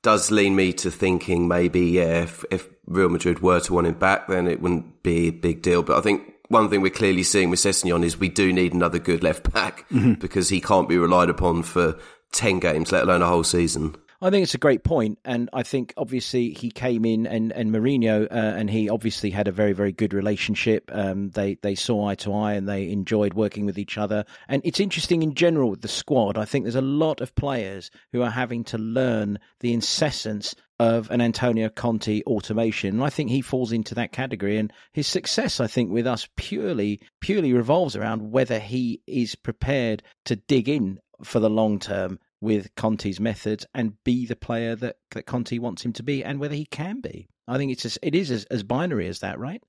does lean me to thinking maybe yeah, if, if Real Madrid were to want him back, then it wouldn't be a big deal. But I think one thing we're clearly seeing with Sessegnon is we do need another good left back mm-hmm. because he can't be relied upon for ten games, let alone a whole season. I think it's a great point, and I think obviously he came in and and Mourinho uh, and he obviously had a very very good relationship. Um, they they saw eye to eye and they enjoyed working with each other. And it's interesting in general with the squad. I think there's a lot of players who are having to learn the incessance of an Antonio Conte automation. And I think he falls into that category. And his success, I think, with us purely purely revolves around whether he is prepared to dig in for the long term with Conte's methods and be the player that, that Conte wants him to be and whether he can be. I think it's just, it is as, as binary as that, right?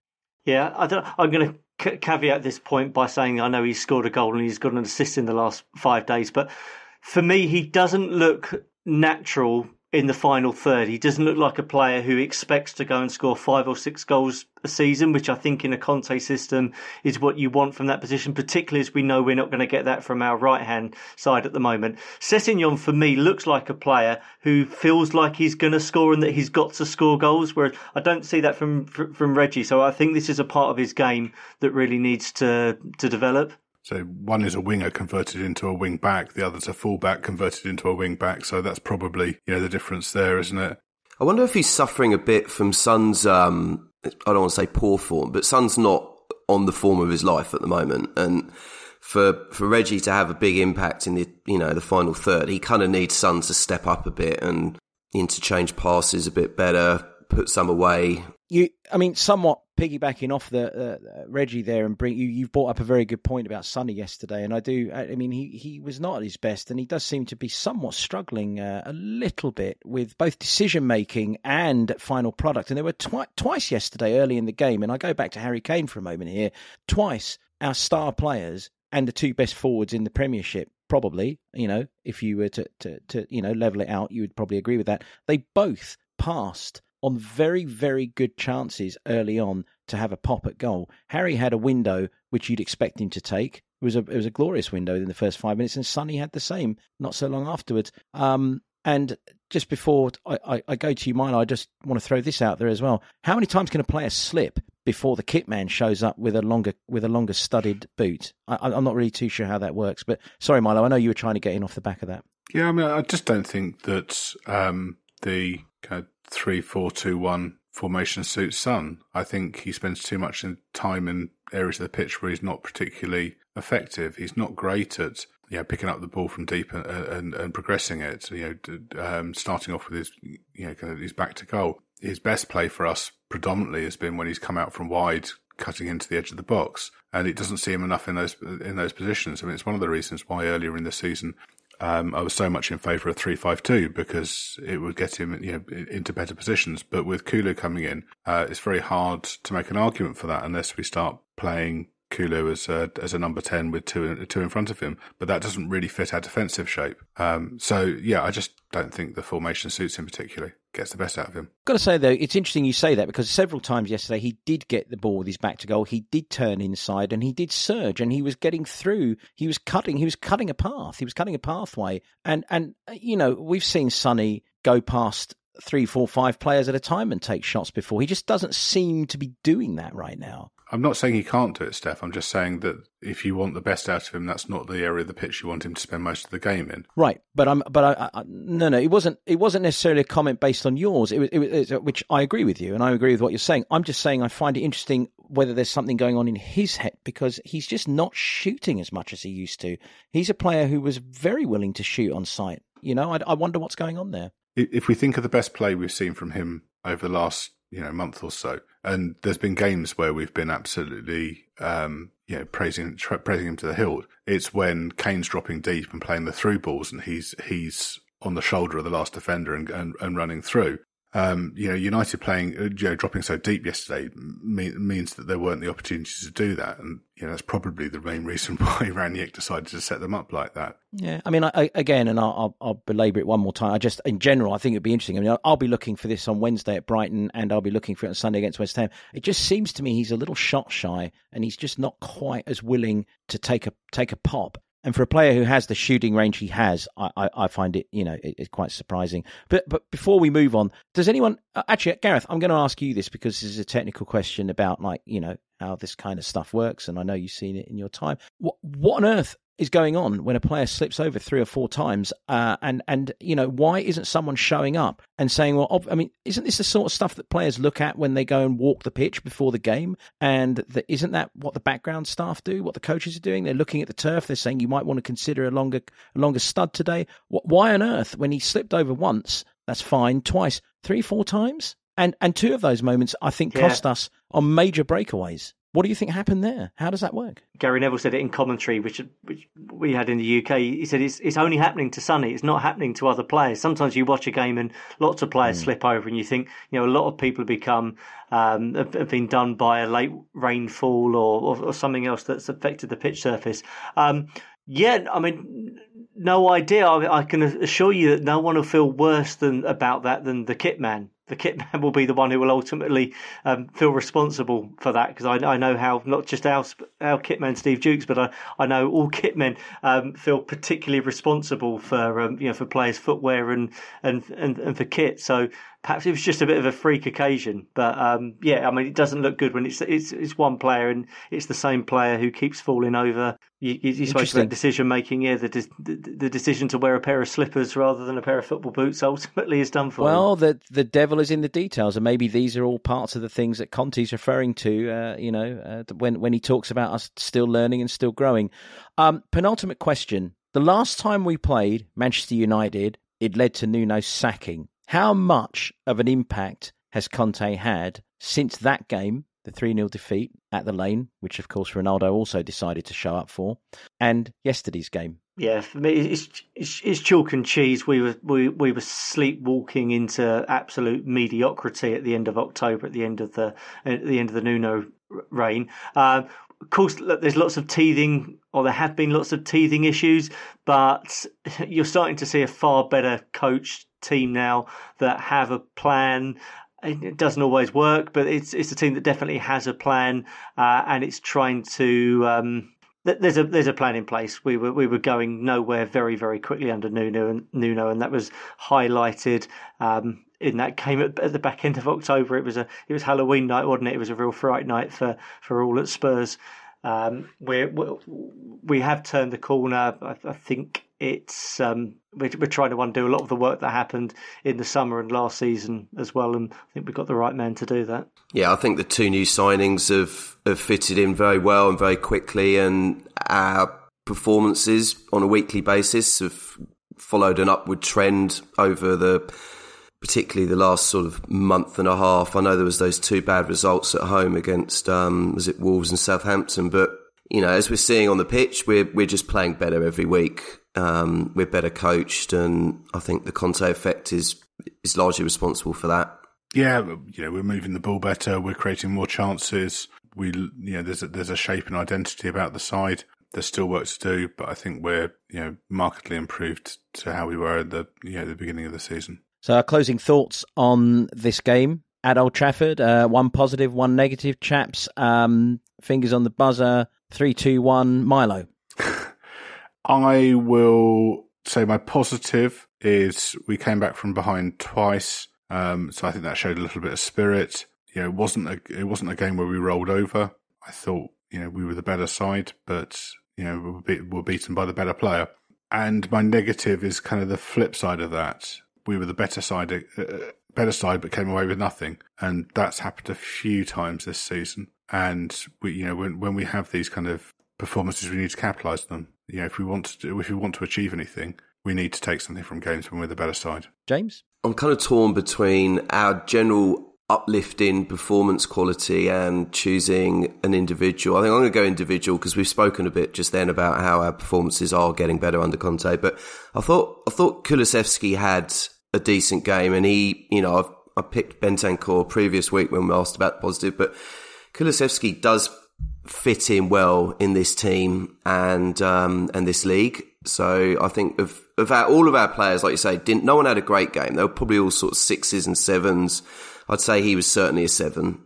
Yeah, I don't, I'm going to caveat this point by saying I know he's scored a goal and he's got an assist in the last five days, but for me, he doesn't look natural in the final third. He doesn't look like a player who expects to go and score five or six goals a season, which I think in a Conte system is what you want from that position, particularly as we know we're not going to get that from our right hand side at the moment. Sessegnon, for me, looks like a player who feels like he's going to score and that he's got to score goals, whereas I don't see that from, from Reggie. So I think this is a part of his game that really needs to, to develop. So one is a winger converted into a wing back, the other's a fullback converted into a wing back. So that's probably you know the difference there, isn't it? I wonder if he's suffering a bit from Son's. Um, I don't want to say poor form, but Son's not on the form of his life at the moment, and for for Reggie to have a big impact in the you know the final third, he kind of needs Son to step up a bit and interchange passes a bit better, put some away. You, I mean, somewhat piggybacking off the uh, Reggie there, and bring you. You've brought up a very good point about Sonny yesterday, and I do. I mean, he he was not at his best, and he does seem to be somewhat struggling uh, a little bit with both decision making and final product. And there were twi- twice yesterday early in the game, and I go back to Harry Kane for a moment here. Twice our star players and the two best forwards in the Premiership probably, you know, if you were to, to, to, you know, level it out, you would probably agree with that. They both passed on very, very good chances early on to have a pop at goal. Harry had a window which you'd expect him to take. It was a it was a glorious window in the first five minutes, and Sonny had the same not so long afterwards. Um, and just before I, I, I, go to you, mine, I just want to throw this out there as well. How many times can a player slip before the kit man shows up with a longer with a longer studded boot? I, am not really too sure how that works, but sorry, Milo, I know you were trying to get in off the back of that. Yeah, I mean, I just don't think that um, the kind of three four two one formation suits Son. I think he spends too much time in areas of the pitch where he's not particularly effective. He's not great at you know, picking up the ball from deep and, and, and progressing it. You know, um, starting off with his you know kind of his back to goal. His best play for us predominantly has been when he's come out from wide, cutting into the edge of the box, and it doesn't see him enough in those in those positions. I mean, it's one of the reasons why earlier in the season um, I was so much in favour of three five two because it would get him you know into better positions. But with Kulu coming in, uh, it's very hard to make an argument for that unless we start playing Kulu as a, as a number 10 with two, two in front of him, but that doesn't really fit our defensive shape. Um, so, yeah, I just don't think the formation suits him particularly. Gets the best out of him. Got to say though, it's interesting you say that because several times yesterday he did get the ball with his back to goal. He did turn inside and he did surge and he was getting through. He was cutting. He was cutting a path. He was cutting a pathway. And and uh, you know we've seen Sonny go past three, four, five players at a time and take shots before. He just doesn't seem to be doing that right now. I'm not saying he can't do it, Steff. I'm just saying that if you want the best out of him, that's not the area of the pitch you want him to spend most of the game in. Right, but I'm, but I, I no, no, it wasn't. It wasn't necessarily a comment based on yours. It was, it was, which I agree with you, and I agree with what you're saying. I'm just saying I find it interesting whether there's something going on in his head because he's just not shooting as much as he used to. He's a player who was very willing to shoot on sight. You know, I, I wonder what's going on there. If we think of the best play we've seen from him over the last you know month or so, and there's been games where we've been absolutely um, you know praising tra- praising him to the hilt. It's when Kane's dropping deep and playing the through balls, and he's he's on the shoulder of the last defender and, and, and running through. Um, you know, United playing, uh, you know, dropping so deep yesterday mean, means that there weren't the opportunities to do that, and you know that's probably the main reason why Rangnick decided to set them up like that. Yeah, I mean, I, again, and I'll, I'll, belabour it one more time. I just, in general, I think it'd be interesting. I mean, I'll, I'll, be looking for this on Wednesday at Brighton, and I'll be looking for it on Sunday against West Ham. It just seems to me he's a little shot shy, and he's just not quite as willing to take a take a pop. And for a player who has the shooting range he has, I, I, I find it, you know, it, it's quite surprising. But but before we move on, does anyone uh, actually, Gareth? I'm going to ask you this because this is a technical question about like you know how this kind of stuff works, and I know you've seen it in your time. What what on earth is going on when a player slips over three or four times uh, and and you know why isn't someone showing up and saying well i mean isn't this the sort of stuff that players look at when they go and walk the pitch before the game? And isn't that what the background staff do what the coaches are doing? They're looking at the turf they're saying you might want to consider a longer a longer stud today. Why on earth when he slipped over once that's fine twice three four times? And and two of those moments i think cost us on major breakaways what do you think happened there? How does that work? Gary Neville said it in commentary, which, which we had in the UK. He said it's, it's only happening to Sonny. It's not happening to other players. Sometimes you watch a game and lots of players mm. slip over, and you think, you know, a lot of people have become um, have, have, been done by a late rainfall or, or, or, something else that's affected the pitch surface. Um, yeah, I mean, no idea. I, I, can assure you that no one will feel worse than about that than the kit man the kit man will be the one who will ultimately um, feel responsible for that because I, I, know how not just our our kitman Steve Dukes, but I, I know all kitmen um, feel particularly responsible for um, you know for players' footwear and, and and and for kit. So perhaps it was just a bit of a freak occasion. But um, yeah, I mean, it doesn't look good when it's it's it's one player and it's the same player who keeps falling over. You, you spoke about decision making. Yeah, the, the, the decision to wear a pair of slippers rather than a pair of football boots ultimately is done for. Well, the the devil is in the details, and maybe these are all parts of the things that Conte's referring to. Uh, you know, uh, when when he talks about us still learning and still growing. Um, penultimate question: The last time we played Manchester United, it led to Nuno's sacking. How much of an impact has Conte had since that game, the 3 0 defeat at the lane, which of course Ronaldo also decided to show up for, and yesterday's game? Yeah, for me, it's, it's, it's chalk and cheese. We were we we were sleepwalking into absolute mediocrity at the end of October, at the end of the at the end of the Nuno reign. Uh, of course, there's lots of teething, or there have been lots of teething issues, but you're starting to see a far better coached team now that have a plan. It doesn't always work, but it's it's a team that definitely has a plan, uh, and it's trying to. Um, there's a there's a plan in place. We were we were going nowhere very very quickly under Nuno and Nuno, and that was highlighted um, in that game at, at, the back end of October. It was a it was Halloween night, wasn't it? It was a real fright night for for all at Spurs. Um, we we have turned the corner. I, I think it's um, we're, we're, trying to undo a lot of the work that happened in the summer and last season as well, and I think we've got the right man to do that. Yeah, I think the two new signings have have fitted in very well and very quickly, and our performances on a weekly basis have followed an upward trend over the particularly the last sort of month and a half. I know there was those two bad results at home against um, was it Wolves and Southampton, but you know, as we're seeing on the pitch, we're we're just playing better every week. Um, we're better coached, and I think the Conte effect is is largely responsible for that. Yeah, you know, we're moving the ball better. We're creating more chances. we you know there's a, there's a shape and identity about the side. There's still work to do, but I think we're you know markedly improved to how we were at the you know the beginning of the season. So, our closing thoughts on this game at Old Trafford. Uh, one positive, one negative. Chaps, um, fingers on the buzzer. Three, two, one. Milo. I will say my positive is we came back from behind twice, um, so I think that showed a little bit of spirit. You know, it wasn't a it wasn't a game where we rolled over. I thought you know we were the better side, but you know we were, be- were beaten by the better player. And my negative is kind of the flip side of that. We were the better side, uh, better side, but came away with nothing, and that's happened a few times this season. And we, you know, when when we have these kind of performances, we need to capitalise them. You know, if we want to do, if we want to achieve anything, we need to take something from games when we're the better side. James? I'm kind of torn between our general uplifting performance quality and choosing an individual. I think I'm going to go individual because we've spoken a bit just then about how our performances are getting better under Conte. But I thought I thought Kulusevski had a decent game, and he, you know, I've, I picked Bentancur previous week when we asked about positive, but Kulusevski does fit in well in this team and um, and this league. So I think of of our, all of our players, like you say, didn't no one had a great game. They were probably all sort of sixes and sevens. I'd say he was certainly a seven.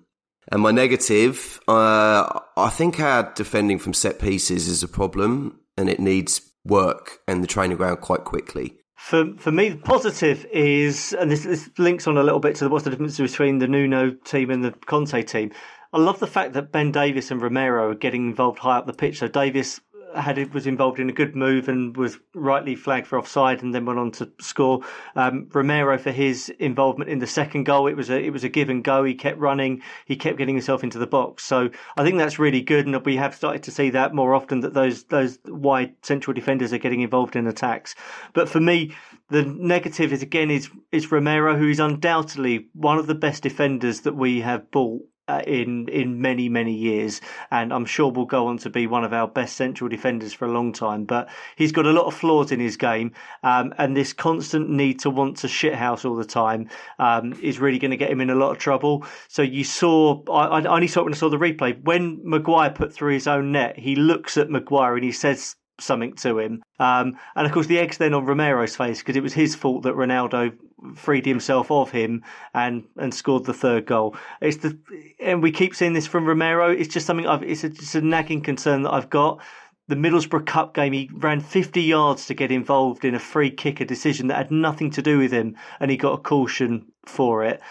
And my negative, uh, I think our defending from set pieces is a problem, and it needs work and the training ground quite quickly. For for me, the positive is, and this, this links on a little bit to what's the difference between the Nuno team and the Conte team. I love the fact that Ben Davies and Romero are getting involved high up the pitch. So Davies had it was involved in a good move and was rightly flagged for offside, and then went on to score. Um, Romero for his involvement in the second goal, it was a it was a give and go. He kept running, he kept getting himself into the box. So I think that's really good, and we have started to see that more often that those those wide central defenders are getting involved in attacks. But for me, the negative is again is is Romero, who is undoubtedly one of the best defenders that we have bought uh, in in many many years, and I'm sure will go on to be one of our best central defenders for a long time. But he's got a lot of flaws in his game, um, and this constant need to want to shithouse all the time um, is really going to get him in a lot of trouble. So you saw, I, I only saw it when I saw the replay when Maguire put through his own net. He looks at Maguire and he says something to him. Um, and of course, the egg's then on Romero's face because it was his fault that Ronaldo freed himself of him and and scored the third goal. It's the and we keep seeing this from Romero. It's just something I've. It's a, it's a nagging concern that I've got. The Middlesbrough Cup game, he ran 50 yards to get involved in a free kick, a decision that had nothing to do with him, and he got a caution for it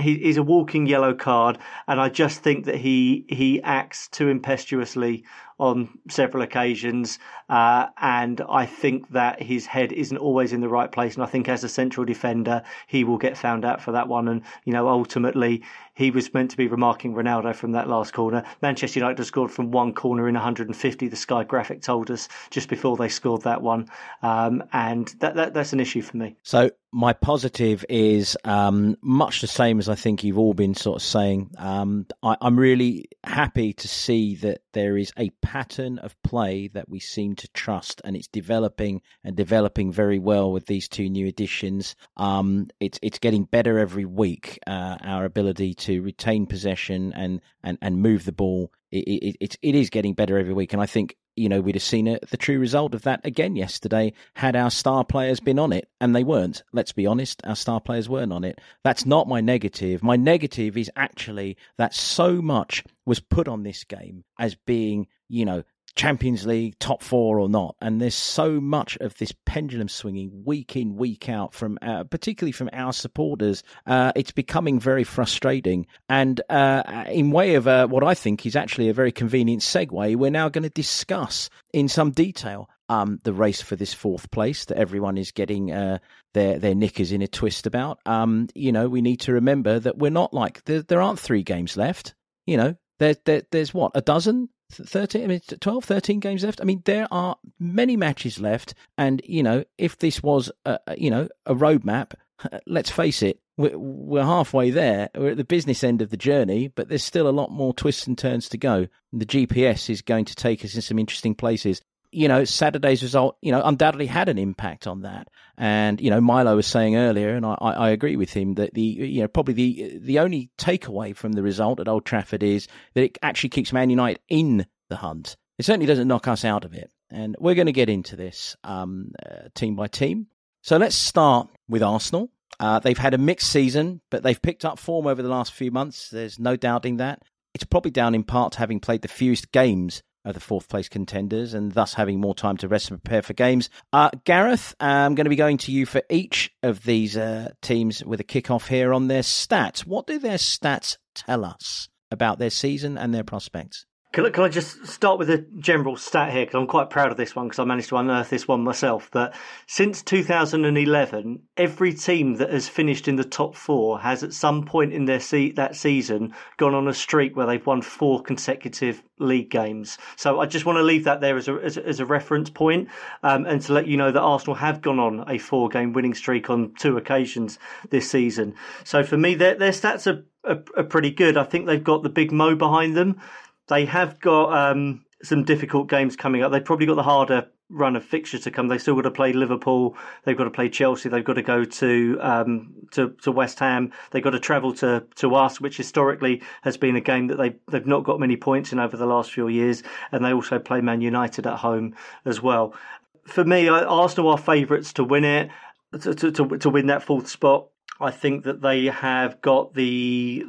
he, he's a walking yellow card, and I just think that he he acts too impetuously on several occasions, uh, and I think that his head isn't always in the right place. And I think as a central defender, he will get found out for that one. And you know, ultimately, he was meant to be remarking Ronaldo from that last corner. Manchester United scored from one corner in 150. The Sky graphic told us just before they scored that one, um, and that, that that's an issue for me. So my positive is um, much the same as I think you've all been sort of saying. Um, I, am really happy to see that there is a pattern of play that we seem to trust, and it's developing and developing very well with these two new additions. Um, it's it's getting better every week. Uh, our ability to retain possession and and and move the ball. It, it, it, it is getting better every week, and I think you know, we'd have seen a, the true result of that again yesterday had our star players been on it, and they weren't. Let's be honest, our star players weren't on it. That's not my negative. My negative is actually that so much was put on this game as being, you know, Champions League, top four or not. And there's so much of this pendulum swinging week in, week out from, uh, particularly from our supporters. Uh, it's becoming very frustrating. And uh, in way of uh, what I think is actually a very convenient segue, we're now going to discuss in some detail um, the race for this fourth place that everyone is getting uh, their their knickers in a twist about. Um, you know, we need to remember that we're not like there, there aren't three games left. You know, there, there, there's what a dozen? 13 I mean 12 13 games left? I mean there are many matches left and you know if this was a, you know a roadmap let's face it we're, we're halfway there we're at the business end of the journey but there's still a lot more twists and turns to go. The gps is going to take us in some interesting places you know, Saturday's result, you know, undoubtedly had an impact on that. And, you know, Milo was saying earlier, and I, I agree with him, that the, you know, probably the, the only takeaway from the result at Old Trafford is that it actually keeps Man United in the hunt. It certainly doesn't knock us out of it. And we're going to get into this um, uh, team by team. So let's start with Arsenal. Uh, they've had a mixed season, but they've picked up form over the last few months. There's no doubting that. It's probably down in part to having played the fewest games of the fourth place contenders and thus having more time to rest and prepare for games. Uh, Gareth, I'm going to be going to you for each of these uh, teams with a kick-off here on their stats. What do their stats tell us about their season and their prospects? Can I, can I just start with a general stat here? Because I'm quite proud of this one because I managed to unearth this one myself. That since 2011, every team that has finished in the top four has at some point in their se- that season gone on a streak where they've won four consecutive league games. So I just want to leave that there as a, as as a reference point, um, and to let you know that Arsenal have gone on a four game winning streak on two occasions this season. So for me, their, their stats are, are, are pretty good. I think they've got the big Mo behind them. They have got um, some difficult games coming up. They've probably got the harder run of fixtures to come. They've still got to play Liverpool. They've got to play Chelsea. They've got to go to um, to, to West Ham. They've got to travel to, to us, which historically has been a game that they they've not got many points in over the last few years. And they also play Man United at home as well. For me, Arsenal are favourites to win it, to, to to win that fourth spot. I think that they have got the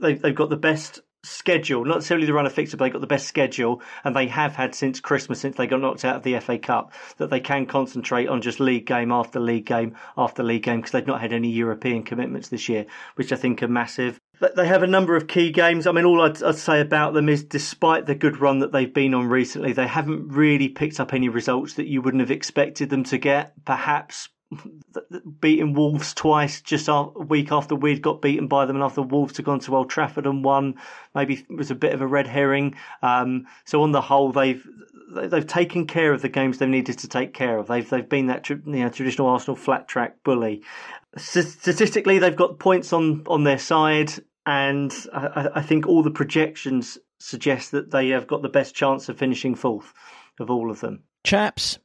they've, they've got the best schedule, not necessarily the run of fixture, but they got the best schedule, and they have had since Christmas, since they got knocked out of the FA Cup, that they can concentrate on just league game after league game after league game because they've not had any European commitments this year, which I think are massive. They have a number of key games. I mean, all I'd, I'd say about them is, despite the good run that they've been on recently, they haven't really picked up any results that you wouldn't have expected them to get. Perhaps beating Wolves twice just a week after we'd got beaten by them and after Wolves had gone to Old Trafford and won. Maybe it was a bit of a red herring. Um, so on the whole, they've they've taken care of the games they needed to take care of. They've they've been that you know, traditional Arsenal flat track bully. Statistically, they've got points on on their side, and I, I think all the projections suggest that they have got the best chance of finishing fourth of all of them. Chaps,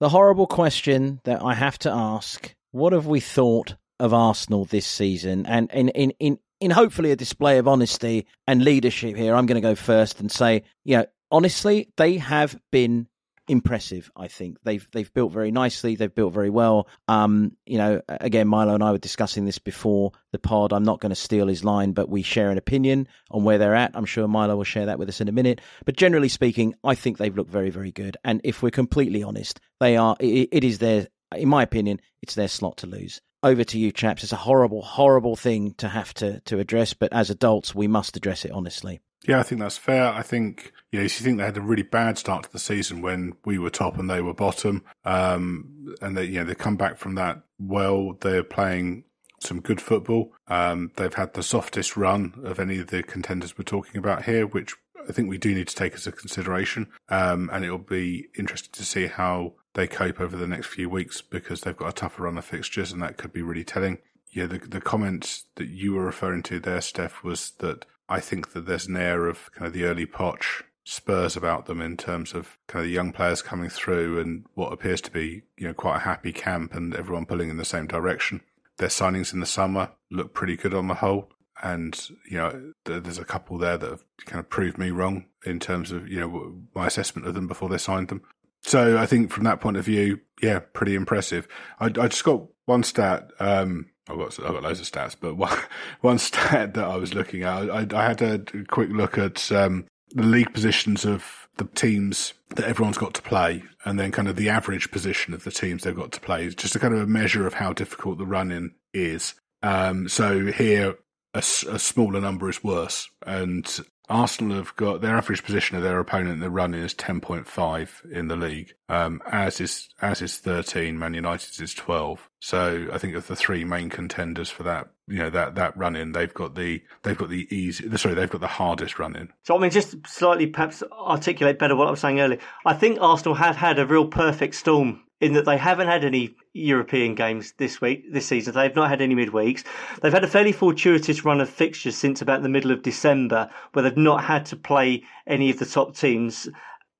the horrible question that I have to ask: What have we thought of Arsenal this season? And in in in in hopefully a display of honesty and leadership here, I'm going to go first and say, you know, honestly, they have been impressive. I think they've they've built very nicely. They've built very well. Um, you know, again, Milo and I were discussing this before the pod. I'm not going to steal his line, but we share an opinion on where they're at. I'm sure Milo will share that with us in a minute. But generally speaking, I think they've looked very very good. And if we're completely honest, they are. it, it is their, in my opinion, it's their slot to lose. Over to you, chaps. It's a horrible, horrible thing to have to to address, but as adults, we must address it honestly. Yeah, I think that's fair. I think, you know, you think they had a really bad start to the season when we were top and they were bottom. Um, and they, you know, they come back from that well. They're playing some good football. Um, they've had the softest run of any of the contenders we're talking about here, which I think we do need to take as a consideration. Um, and it'll be interesting to see how they cope over the next few weeks because they've got a tougher run of fixtures and that could be really telling. Yeah, the the comment that you were referring to there, Steff, was that I think that there's an air of kind of the early Poch Spurs about them in terms of kind of the young players coming through and what appears to be, you know, quite a happy camp and everyone pulling in the same direction. Their signings in the summer look pretty good on the whole. And, you know, there's a couple there that have kind of proved me wrong in terms of, you know, my assessment of them before they signed them. So I think from that point of view, yeah, pretty impressive. I, I just got one stat. Um, I've got I've got loads of stats, but one one stat that I was looking at, I, I had a quick look at um, the league positions of the teams that everyone's got to play, and then kind of the average position of the teams they've got to play, just a kind of a measure of how difficult the run in is. Um, so here, a, a, smaller number is worse, and Arsenal have got their average position of their opponent in the run is 10.5 in the league, um, as is as is 13. Man United is 12. So I think of the three main contenders for that, you know, that that run in, they've got the they've got the easy, sorry, they've got the hardest run in. So I mean, just slightly perhaps articulate better what I was saying earlier. I think Arsenal have had a real perfect storm in that they haven't had any European games this week, this season. They've not had any midweeks. They've had a fairly fortuitous run of fixtures since about the middle of December, where they've not had to play any of the top teams.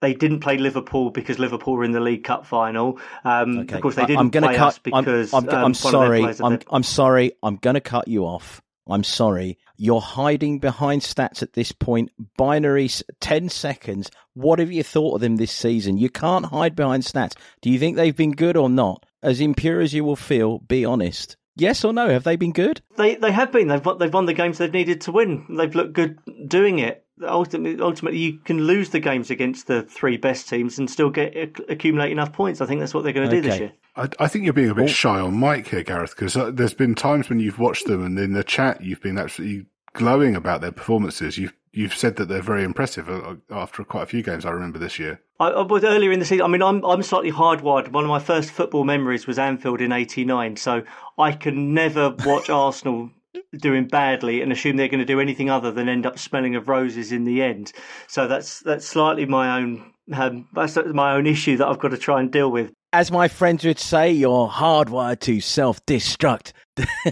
they didn't play Liverpool because Liverpool were in the League Cup final. Um, Okay. Of course, they didn't I'm gonna play cut, us because I'm, I'm, um, I'm one of their sorry. I'm, I'm sorry. I'm going to cut you off. I'm sorry. You're hiding behind stats at this point. Binary, s- 10 seconds. What have you thought of them this season? You can't hide behind stats. Do you think they've been good or not? As impure as you will feel, be honest. Yes or no? Have they been good? They they have been. They've they've won the games they've needed to win. They've looked good doing it. Ultimately, ultimately, you can lose the games against the three best teams and still get accumulate enough points. I think that's what they're going to do this year. I, I think you're being a bit shy on Mike here, Gareth, because uh, there's been times when you've watched them and in the chat you've been absolutely glowing about their performances. You've you've said that they're very impressive uh, after quite a few games. I remember this year. I, I was earlier in the season. I mean, I'm I'm slightly hardwired. One of my first football memories was Anfield in '89, so I can never watch Arsenal doing badly and assume they're going to do anything other than end up smelling of roses in the end. So that's that's slightly my own um, that's my own issue that I've got to try and deal with. As my friends would say, you're hardwired to self destruct.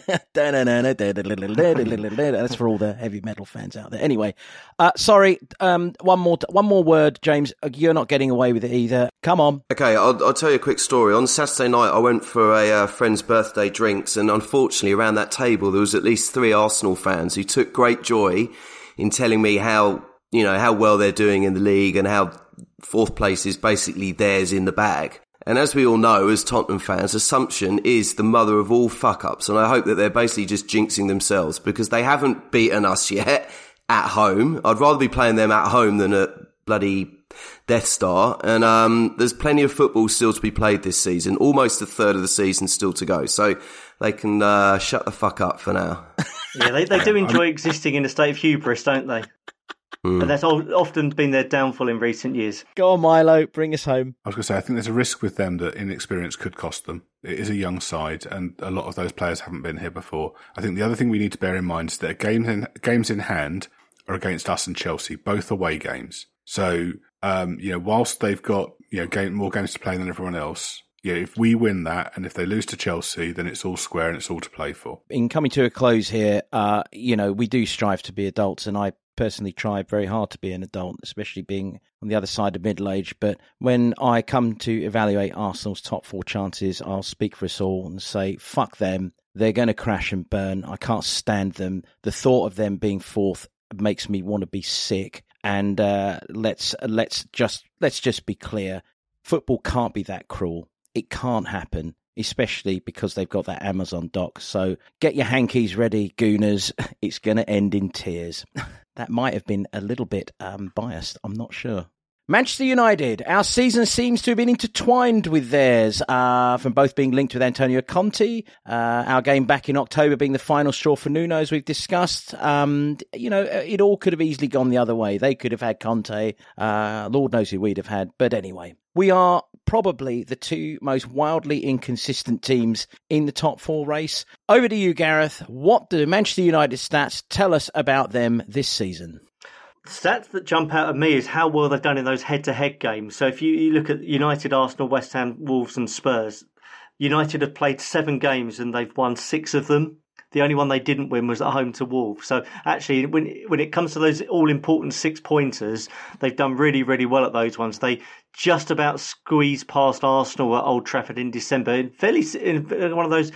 That's for all the heavy metal fans out there. Anyway, uh, sorry. Um, one more, one more word, James. You're not getting away with it either. Come on. Okay, I'll, I'll tell you a quick story. On Saturday night, I went for a uh, friend's birthday drinks, and unfortunately, around that table, there was at least three Arsenal fans who took great joy in telling me how you know how well they're doing in the league and how fourth place is basically theirs in the bag. And as we all know, as Tottenham fans, assumption is the mother of all fuck ups, and I hope that they're basically just jinxing themselves because they haven't beaten us yet at home. I'd rather be playing them at home than at bloody Death Star. And um, there's plenty of football still to be played this season. Almost a third of the season still to go. So they can uh, shut the fuck up for now. Yeah, they, they do enjoy existing in a state of hubris, don't they? And that's often been their downfall in recent years. Go on, Milo. Bring us home. I was going to say, I think there's a risk with them that inexperience could cost them. It is a young side, and a lot of those players haven't been here before. I think the other thing we need to bear in mind is that games in, games in hand are against us and Chelsea, both away games. So, um, you know, whilst they've got you know game, more games to play than everyone else, yeah, if we win that, and if they lose to Chelsea, then it's all square and it's all to play for. in coming to a close here, uh, you know, we do strive to be adults, and I personally try very hard to be an adult, especially being on the other side of middle age. But when I come to evaluate Arsenal's top four chances, I'll speak for us all and say, fuck them. They're going to crash and burn. I can't stand them. The thought of them being fourth makes me want to be sick. And uh, let's let's just let's just be clear: football can't be that cruel. It can't happen especially because they've got that Amazon doc. So get your hankies ready, gooners. It's going to end in tears. that might have been a little bit um, biased. I'm not sure. Manchester United, our season seems to have been intertwined with theirs, uh, from both being linked with Antonio Conte, uh, our game back in October being the final straw for Nuno, as we've discussed. Um, you know, it all could have easily gone the other way. They could have had Conte. Uh, Lord knows who we'd have had. But anyway, we are probably the two most wildly inconsistent teams in the top four race. Over to you, Gareth. What do Manchester United stats tell us about them this season? The Stats that jump out at me is how well they've done in those head-to-head games. So if you, you look at United, Arsenal, West Ham, Wolves, and Spurs, United have played seven games and they've won six of them. The only one they didn't win was at home to Wolves. So actually, when when it comes to those all important six pointers, they've done really really well at those ones. They just about squeezed past Arsenal at Old Trafford in December. In fairly in one of those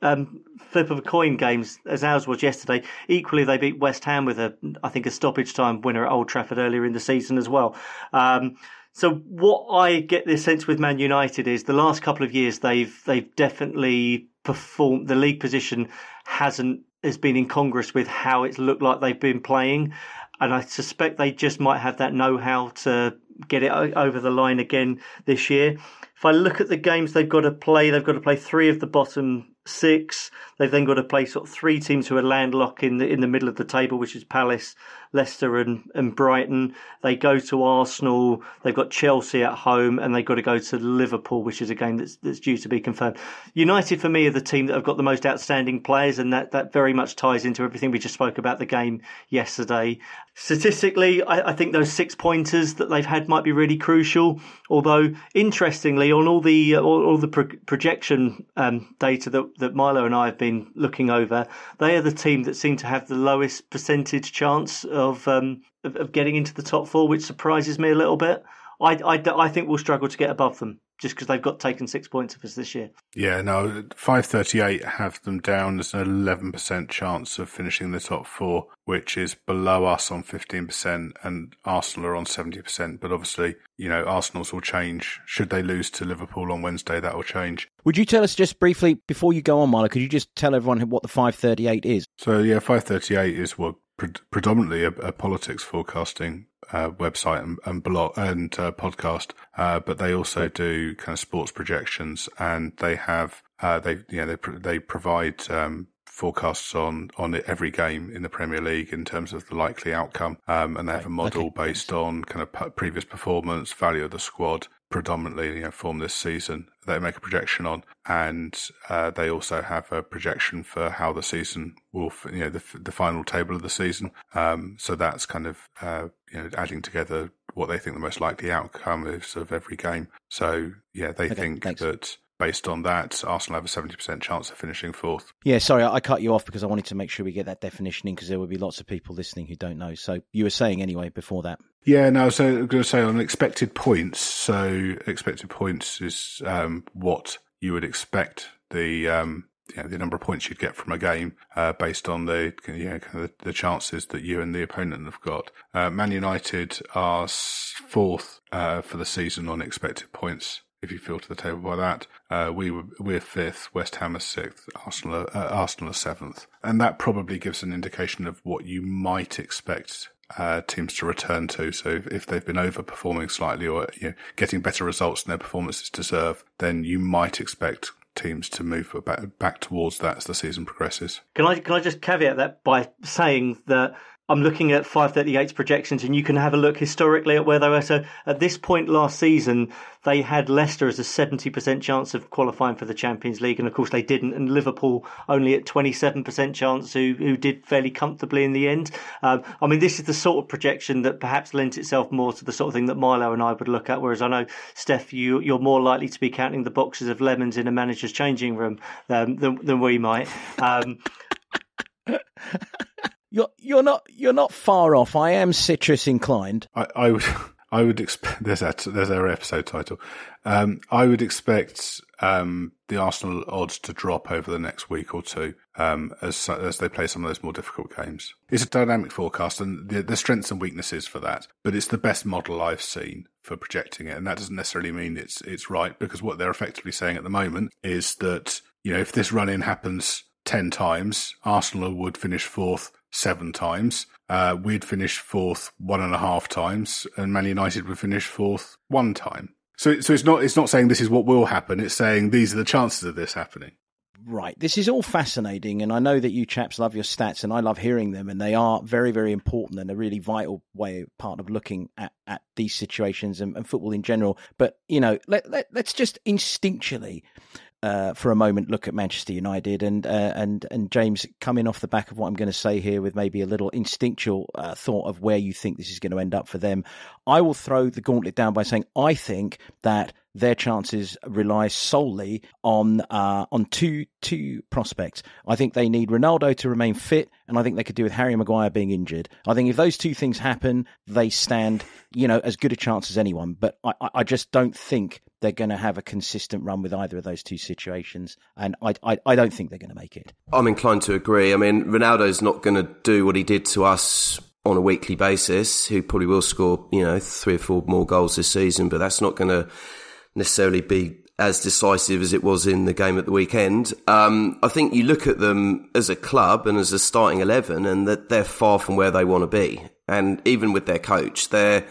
um, flip of a coin games as ours was yesterday. Equally, they beat West Ham with a I think a stoppage time winner at Old Trafford earlier in the season as well. Um, so what I get this sense with Man United is the last couple of years they've they've definitely performed. The league position hasn't has been incongruous with how it's looked like they've been playing, and I suspect they just might have that know-how to get it over the line again this year. If I look at the games they've got to play, they've got to play three of the bottom six. They've then got to play sort of three teams who are landlocked in the in the middle of the table, which is Palace, Leicester, and, and Brighton. They go to Arsenal. They've got Chelsea at home, and they've got to go to Liverpool, which is a game that's that's due to be confirmed. United, for me, are the team that have got the most outstanding players, and that that very much ties into everything we just spoke about the game yesterday. Statistically, I, I think those six pointers that they've had might be really crucial. Although, interestingly, on all the all, all the pro- projection um, data that that Milo and I have been looking over, they are the team that seem to have the lowest percentage chance of um, of, of getting into the top four, which surprises me a little bit. I, I, I think we'll struggle to get above them just because they've got taken six points of us this year. Yeah, no, 538 have them down as an 11% chance of finishing the top four, which is below us on 15%, and Arsenal are on 70%. But obviously, you know, Arsenal's will change. Should they lose to Liverpool on Wednesday, that will change. Would you tell us just briefly, before you go on, Marla, could you just tell everyone what the 538 is? So, yeah, 538 is what predominantly a, a politics forecasting uh, website and, and, blog and uh, podcast, uh, but they also do kind of sports projections, and they have uh, they you know they they provide um, forecasts on on every game in the Premier League in terms of the likely outcome, um, and they have a model okay. based on kind of previous performance, value of the squad, predominantly you know, form this season. They make a projection on, and uh, they also have a projection for how the season will, you know, the, the final table of the season. Um, so that's kind of uh, you know adding together what they think the most likely outcome is of every game. So yeah, they okay, think thanks. that based on that, Arsenal have a 70% chance of finishing fourth. Yeah, sorry, I cut you off because I wanted to make sure we get that definition in because there will be lots of people listening who don't know. So you were saying anyway before that. Yeah, no, so I'm going to say on expected points. So expected points is um, what you would expect the um, you know, the number of points you'd get from a game uh, based on the you know kind of the, chances that you and the opponent have got. Uh, Man United are fourth uh, for the season on expected points if you filter the table by that. Uh, we were we're fifth, West Ham is sixth, Arsenal uh, Arsenal is seventh, and that probably gives an indication of what you might expect uh, teams to return to. So if they've been overperforming slightly or you know, getting better results than their performances deserve, then you might expect teams to move back, back towards that as the season progresses. Can I can I just caveat that by saying that I'm looking at 538's projections, and you can have a look historically at where they were. So at this point last season, they had Leicester as a 70% chance of qualifying for the Champions League, and of course they didn't. And Liverpool only at 27% chance, who who did fairly comfortably in the end. Um, I mean, this is the sort of projection that perhaps lends itself more to the sort of thing that Milo and I would look at. Whereas I know Steff, you you're more likely to be counting the boxes of lemons in a manager's changing room um, than than we might. Um, You're you're not you're not far off. I am citrus inclined. I, I would I would expect there's our there's our episode title. Um, I would expect um, the Arsenal odds to drop over the next week or two um, as as they play some of those more difficult games. It's a dynamic forecast, and the, the strengths and weaknesses for that. But it's the best model I've seen for projecting it, and that doesn't necessarily mean it's it's right because what they're effectively saying at the moment is that you know if this run in happens ten times, Arsenal would finish fourth seven times. Uh, we'd finish fourth one and a half times, and Man United would finish fourth one time. So, so it's not it's not saying this is what will happen. It's saying these are the chances of this happening. Right. This is all fascinating, and I know that you chaps love your stats, and I love hearing them, and they are very, very important and a really vital way part of looking at, at these situations and, and football in general. But you know, let, let let's just instinctually uh, for a moment look at Manchester United and uh, and and James coming off the back of what I'm going to say here with maybe a little instinctual uh, thought of where you think this is going to end up for them. I will throw the gauntlet down by saying I think that their chances rely solely on uh, on two two prospects. I think they need Ronaldo to remain fit, and I think they could do with Harry Maguire being injured. I think if those two things happen, they stand you know as good a chance as anyone. But I, I just don't think they're going to have a consistent run with either of those two situations, and I, I, I don't think they're going to make it. I'm inclined to agree. I mean, Ronaldo's not going to do what he did to us on a weekly basis. He probably will score, you know, three or four more goals this season, but that's not going to necessarily be as decisive as it was in the game at the weekend. Um, I think you look at them as a club and as a starting eleven, and that they're far from where they want to be. And even with their coach, they're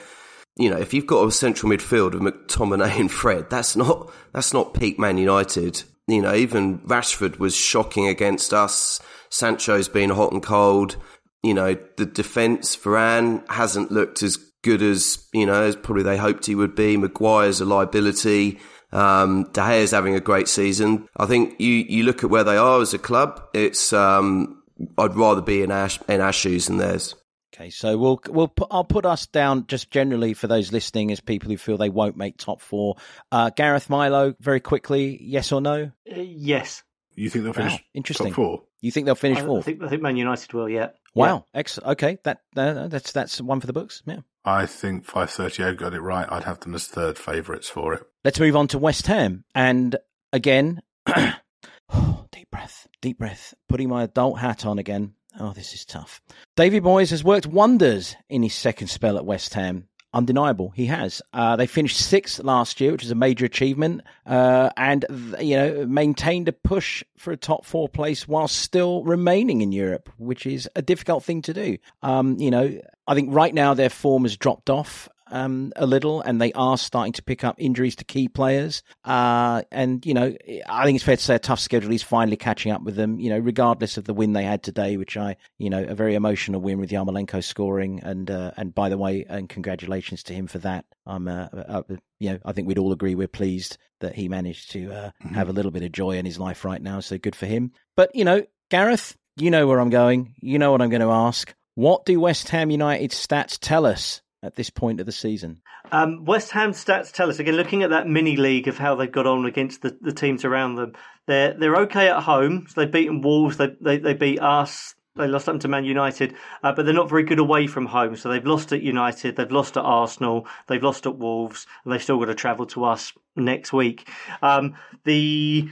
you know, if you've got a central midfield of McTominay and Fred, that's not that's not peak Man United. You know, even Rashford was shocking against us. Sancho's been hot and cold. You know, the defence, Varane hasn't looked as good as, you know, as probably they hoped he would be. Maguire's a liability. Um, De Gea's having a great season. I think you, you look at where they are as a club, it's, um, I'd rather be in our, in our shoes than theirs. Okay, so we'll we'll put, I'll put us down just generally for those listening as people who feel they won't make top four. Uh, Gareth Milo, very quickly, yes or no? Uh, yes. You think they'll finish wow, interesting. top four? You think they'll finish I, fourth? I think, I think Man United will. Yeah. Wow, excellent. Okay, that uh, that's that's one for the books. Yeah. I think 538 got it right. I'd have them as third favourites for it. Let's move on to West Ham. And again, deep breath, deep breath, putting my adult hat on again. Oh, this is tough. Davy Moyes has worked wonders in his second spell at West Ham undeniable. He has. Uh, they finished sixth last year, which is a major achievement, uh, and you know maintained a push for a top four place while still remaining in Europe, which is a difficult thing to do. Um, you know, I think right now their form has dropped off um, a little, and they are starting to pick up injuries to key players. Uh, and you know, I think it's fair to say a tough schedule is finally catching up with them. You know, regardless of the win they had today, which I, you know, a very emotional win with Yarmolenko scoring, and uh, and by the way, and congratulations to him for that. I'm, uh, uh, you know, I think we'd all agree we're pleased that he managed to uh, mm-hmm. have a little bit of joy in his life right now. So good for him. But you know, Gareth, you know where I'm going. You know what I'm going to ask. What do West Ham United stats tell us at this point of the season? Um, West Ham stats tell us again, looking at that mini league of how they've got on against the, the teams around them. They're they're okay at home. So they've beaten Wolves. They they, they beat us. They lost them to Man United, uh, but they're not very good away from home. So they've lost at United, they've lost at Arsenal, they've lost at Wolves, and they've still got to travel to us next week. Um, the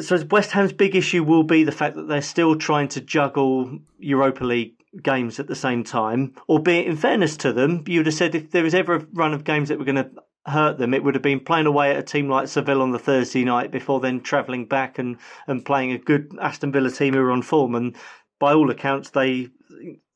so West Ham's big issue will be the fact that they're still trying to juggle Europa League games at the same time. Albeit, in fairness to them, you would have said if there was ever a run of games that were going to hurt them, it would have been playing away at a team like Seville on the Thursday night before then travelling back and, and playing a good Aston Villa team who are on form. And by all accounts, they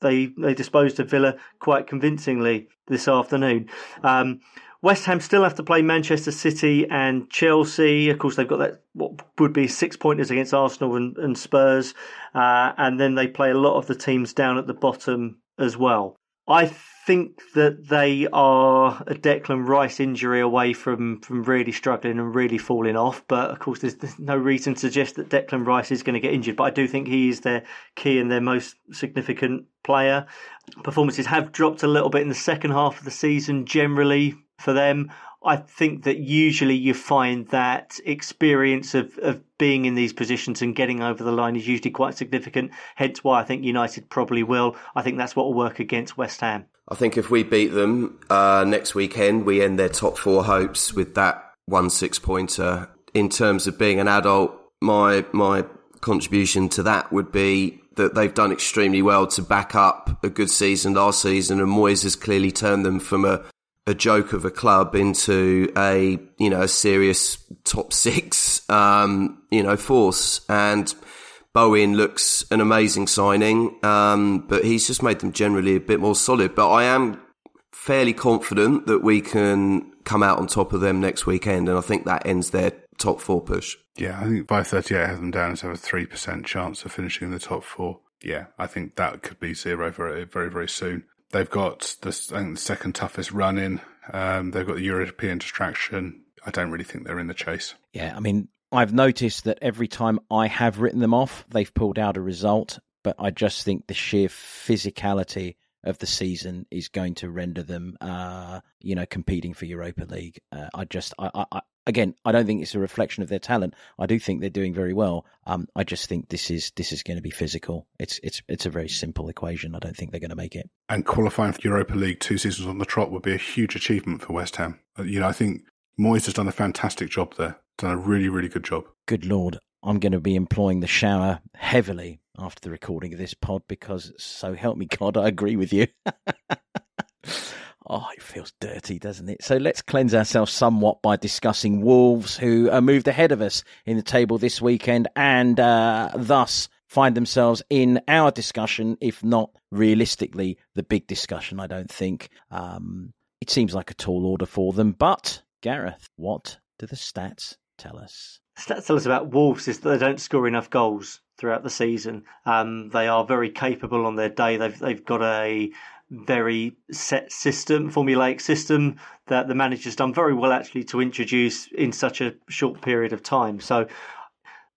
they they disposed of Villa quite convincingly this afternoon. Um, West Ham still have to play Manchester City and Chelsea. Of course, they've got that what would be six pointers against Arsenal and, and Spurs, uh, and then they play a lot of the teams down at the bottom as well. I think that they are a Declan Rice injury away from, from really struggling and really falling off. But of course, there's, there's no reason to suggest that Declan Rice is going to get injured. But I do think he is their key and their most significant player. Performances have dropped a little bit in the second half of the season generally for them. I think that usually you find that experience of, of being in these positions and getting over the line is usually quite significant. Hence why I think United probably will. I think that's what will work against West Ham. I think if we beat them uh, next weekend, we end their top four hopes with that one six pointer. In terms of being an adult, my my contribution to that would be that they've done extremely well to back up a good season last season, and Moyes has clearly turned them from a a joke of a club into a you know a serious top six um, you know force. And Bowen looks an amazing signing um, but he's just made them generally a bit more solid. But I am fairly confident that we can come out on top of them next weekend and I think that ends their top four push. Yeah I think 538 has them down as have a 3% chance of finishing in the top four. Yeah I think that could be zero very very very soon They've got the, second toughest run in. Um, they've got the European distraction. I don't really think they're in the chase. Yeah, I mean, I've noticed that every time I have written them off, they've pulled out a result. But I just think the sheer physicality of the season is going to render them, uh, you know, competing for Europa League. Uh, I just, I, I, again, I don't think it's a reflection of their talent. I do think they're doing very well. Um, I just think this is this is going to be physical. It's it's it's a very simple equation. I don't think they're going to make it. And qualifying for Europa League two seasons on the trot would be a huge achievement for West Ham. Uh, you know, I think Moyes has done a fantastic job there. Done a really really good job. Good lord, I'm going to be employing the shower heavily after the recording of this pod because so help me God, I agree with you. Oh, it feels dirty, doesn't it? So let's cleanse ourselves somewhat by discussing Wolves, who uh, moved ahead of us in the table this weekend and uh, thus find themselves in our discussion, if not realistically the big discussion, I don't think. Um, it seems like a tall order for them. But, Gareth, what do the stats tell us? Stats tell us about Wolves is that they don't score enough goals throughout the season. Um, they are very capable on their day. They've they've got a very set system, formulaic system that the manager's done very well actually to introduce in such a short period of time. So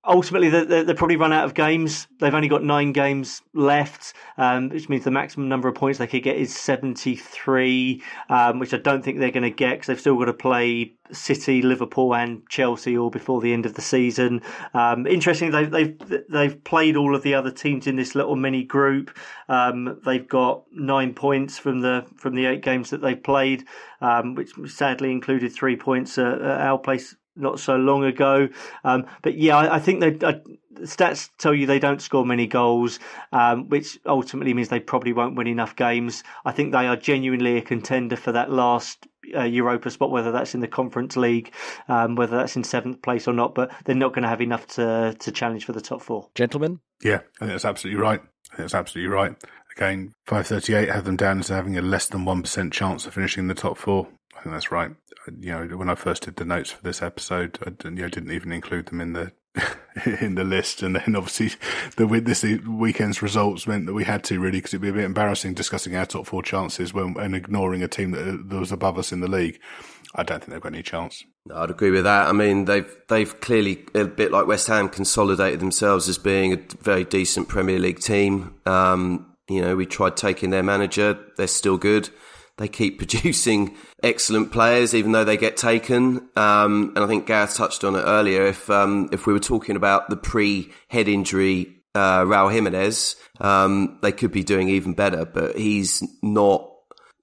ultimately they they probably run out of games. They've only got nine games left, um, which means the maximum number of points they could get is 73, um, which I don't think they're going to get because they've still got to play City, Liverpool, and Chelsea all before the end of the season. Um, interestingly, they've, they've they've played all of the other teams in this little mini group. Um, they've got nine points from the from the eight games that they've played, um, which sadly included three points at, at our place not so long ago. Um, but yeah, I, I think that uh, stats tell you they don't score many goals, um, which ultimately means they probably won't win enough games. I think they are genuinely a contender for that last uh, Europa spot, whether that's in the Conference League, um, whether that's in seventh place or not. But they're not going to have enough to to challenge for the top four. Gentlemen, yeah, I think that's absolutely right. I think that's absolutely right. Again, 538 have them down as having a less than 1% chance of finishing in the top four. I think that's right. You know, when I first did the notes for this episode, I didn't, you know, didn't even include them in the in the list, and then obviously the this weekend's results meant that we had to really because it'd be a bit embarrassing discussing our top four chances when and ignoring a team that, that was above us in the league. I don't think they've got any chance. I'd agree with that. I mean, they've they've clearly a bit like West Ham consolidated themselves as being a very decent Premier League team. Um, you know, we tried taking their manager; they're still good they keep producing excellent players, even though they get taken. Um, and I think Gareth touched on it earlier. If um, if we were talking about the pre head injury uh, Raul Jimenez, um, they could be doing even better. But he's not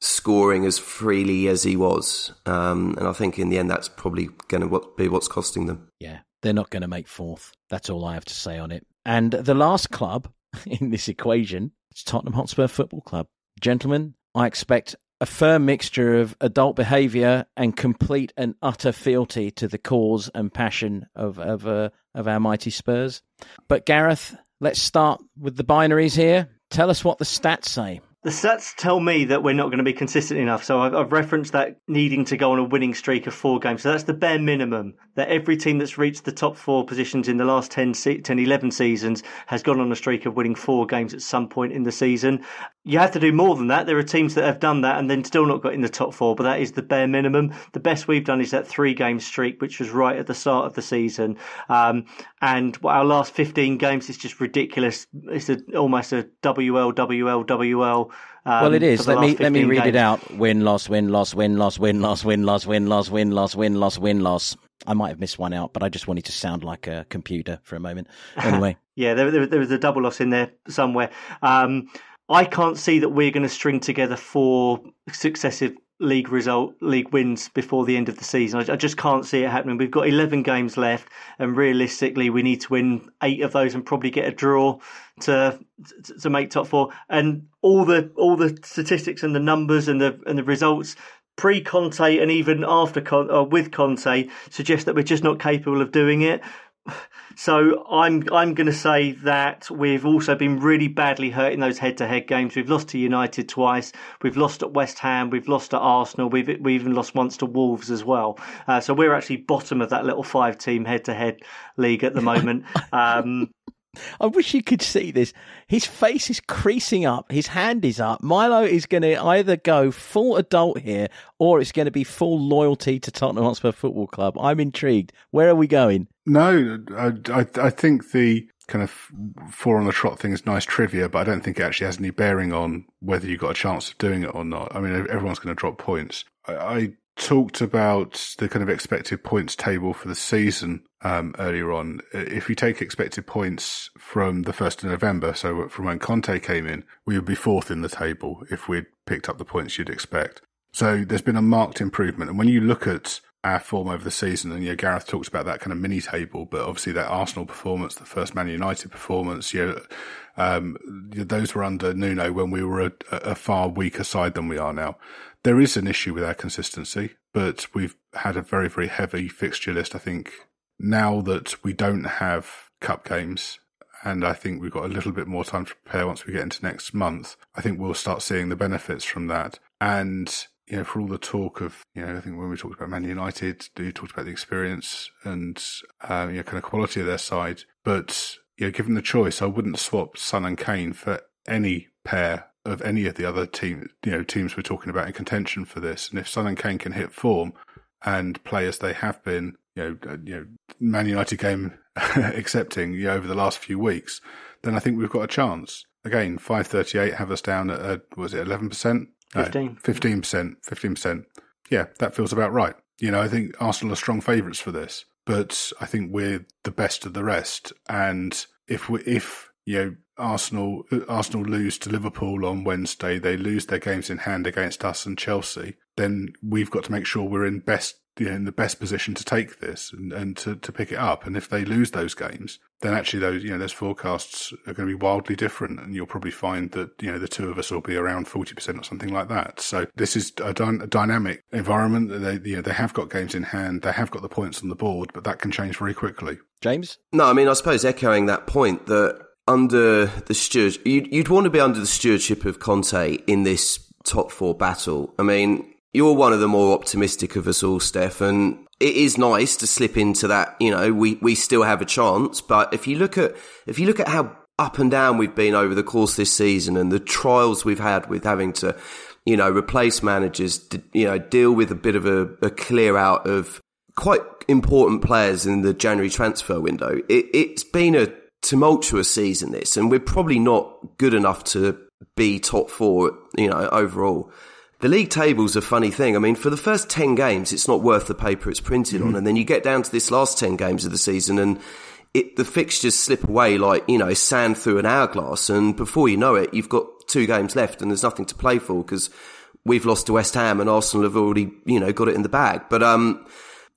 scoring as freely as he was, um, and I think in the end that's probably going to be what's costing them. Yeah, they're not going to make fourth. That's all I have to say on it. And the last club in this equation is Tottenham Hotspur Football Club. Gentlemen, I expect a firm mixture of adult behaviour and complete and utter fealty to the cause and passion of of, uh, of our mighty Spurs. But Gareth, let's start with the binaries here. Tell us what the stats say. The stats tell me that we're not going to be consistent enough. So I've, I've, referenced that needing to go on a winning streak of four games. So that's the bare minimum that every team that's reached the top four positions in the last 10, 10 11 seasons has gone on a streak of winning four games at some point in the season. You have to do more than that. There are teams that have done that and then still not got in the top four, but that is the bare minimum. The best we've done is that three game streak, which was right at the start of the season. Um, and our last 15 games is just ridiculous. It's a, almost a WL, WL, WL. Um, well, it is. Let me let me read games. it out: win, loss, win, loss, win, loss, win, loss, win, loss, win, loss, win, loss, win, loss, win, loss. I might have missed one out, but I just wanted to sound like a computer for a moment. Anyway, yeah, there, there, there, was a double loss in there somewhere. Um, I can't see that we're going to string together four successive league result, league wins before the end of the season. I, I, just can't see it happening. We've got 11 games left, and realistically, we need to win eight of those and probably get a draw to to make top four. And all the all the statistics and the numbers and the and the results pre Conte and even after Con- uh, with Conte suggest that we're just not capable of doing it. So I'm I'm going to say that we've also been really badly hurt in those head-to-head games. We've lost to United twice. We've lost at West Ham. We've lost at Arsenal. We've we even lost once to Wolves as well. Uh, so we're actually bottom of that little five-team head-to-head league at the moment. Um, I wish you could see this. His face is creasing up. His hand is up. Milo is going to either go full adult here or it's going to be full loyalty to Tottenham Hotspur Football Club. I'm intrigued. Where are we going? No, I, I, think the kind of four on the trot thing is nice trivia, but I don't think it actually has any bearing on whether you got a chance of doing it or not. I mean, everyone's going to drop points. I, I talked about the kind of expected points table for the season um, earlier on. If you take expected points from the 1st of November, so from when Conte came in, we would be fourth in the table if we'd picked up the points you'd expect. So there's been a marked improvement. And when you look at our form over the season, and you know, Gareth talks about that kind of mini table, but obviously that Arsenal performance, the first Man United performance, you know, um, those were under Nuno when we were a, a far weaker side than we are now. There is an issue with our consistency, but we've had a very, very heavy fixture list. I think now that we don't have cup games, and I think we've got a little bit more time to prepare once we get into next month, I think we'll start seeing the benefits from that. And you know, for all the talk of, you know, I think when we talked about Man United, you talked about the experience and, uh, you know, kind of quality of their side. But, you know, given the choice, I wouldn't swap Son and Kane for any pair of any of the other team, you know, teams we're talking about in contention for this. And if Son and Kane can hit form and play as they have been, you know, uh, you know, Man United game accepting you know, over the last few weeks, then I think we've got a chance. Again, five thirty eight have us down at uh, was it eleven percent? Fifteen. Fifteen percent. Fifteen percent. Yeah, that feels about right. You know, I think Arsenal are strong favourites for this, but I think we're the best of the rest. And if we, if you know Arsenal Arsenal lose to Liverpool on Wednesday, they lose their games in hand against us and Chelsea, then we've got to make sure we're in best you know, in the best position to take this and, and to, to pick it up. And if they lose those games, then actually those you know those forecasts are going to be wildly different, and you'll probably find that you know the two of us will be around forty percent or something like that. So this is a, dy- a dynamic environment. They you know they have got games in hand, they have got the points on the board, but that can change very quickly. James, No, I mean, I suppose echoing that point that under the steward, you'd, you'd want to be under the stewardship of Conte in this top four battle. I mean, you're one of the more optimistic of us all, Steff, and it is nice to slip into that. You know, we, we still have a chance, but if you look at if you look at how up and down we've been over the course this season and the trials we've had with having to, you know, replace managers, you know, deal with a bit of a, a clear out of quite important players in the January transfer window. It, it's been a tumultuous season, this, and we're probably not good enough to be top four, you know, overall. The league table's a funny thing. I mean, for the first 10 games, it's not worth the paper it's printed mm-hmm. on. And then you get down to this last 10 games of the season and it, the fixtures slip away like, you know, sand through an hourglass. And before you know it, you've got two games left and there's nothing to play for because we've lost to West Ham and Arsenal have already, you know, got it in the bag. But, um,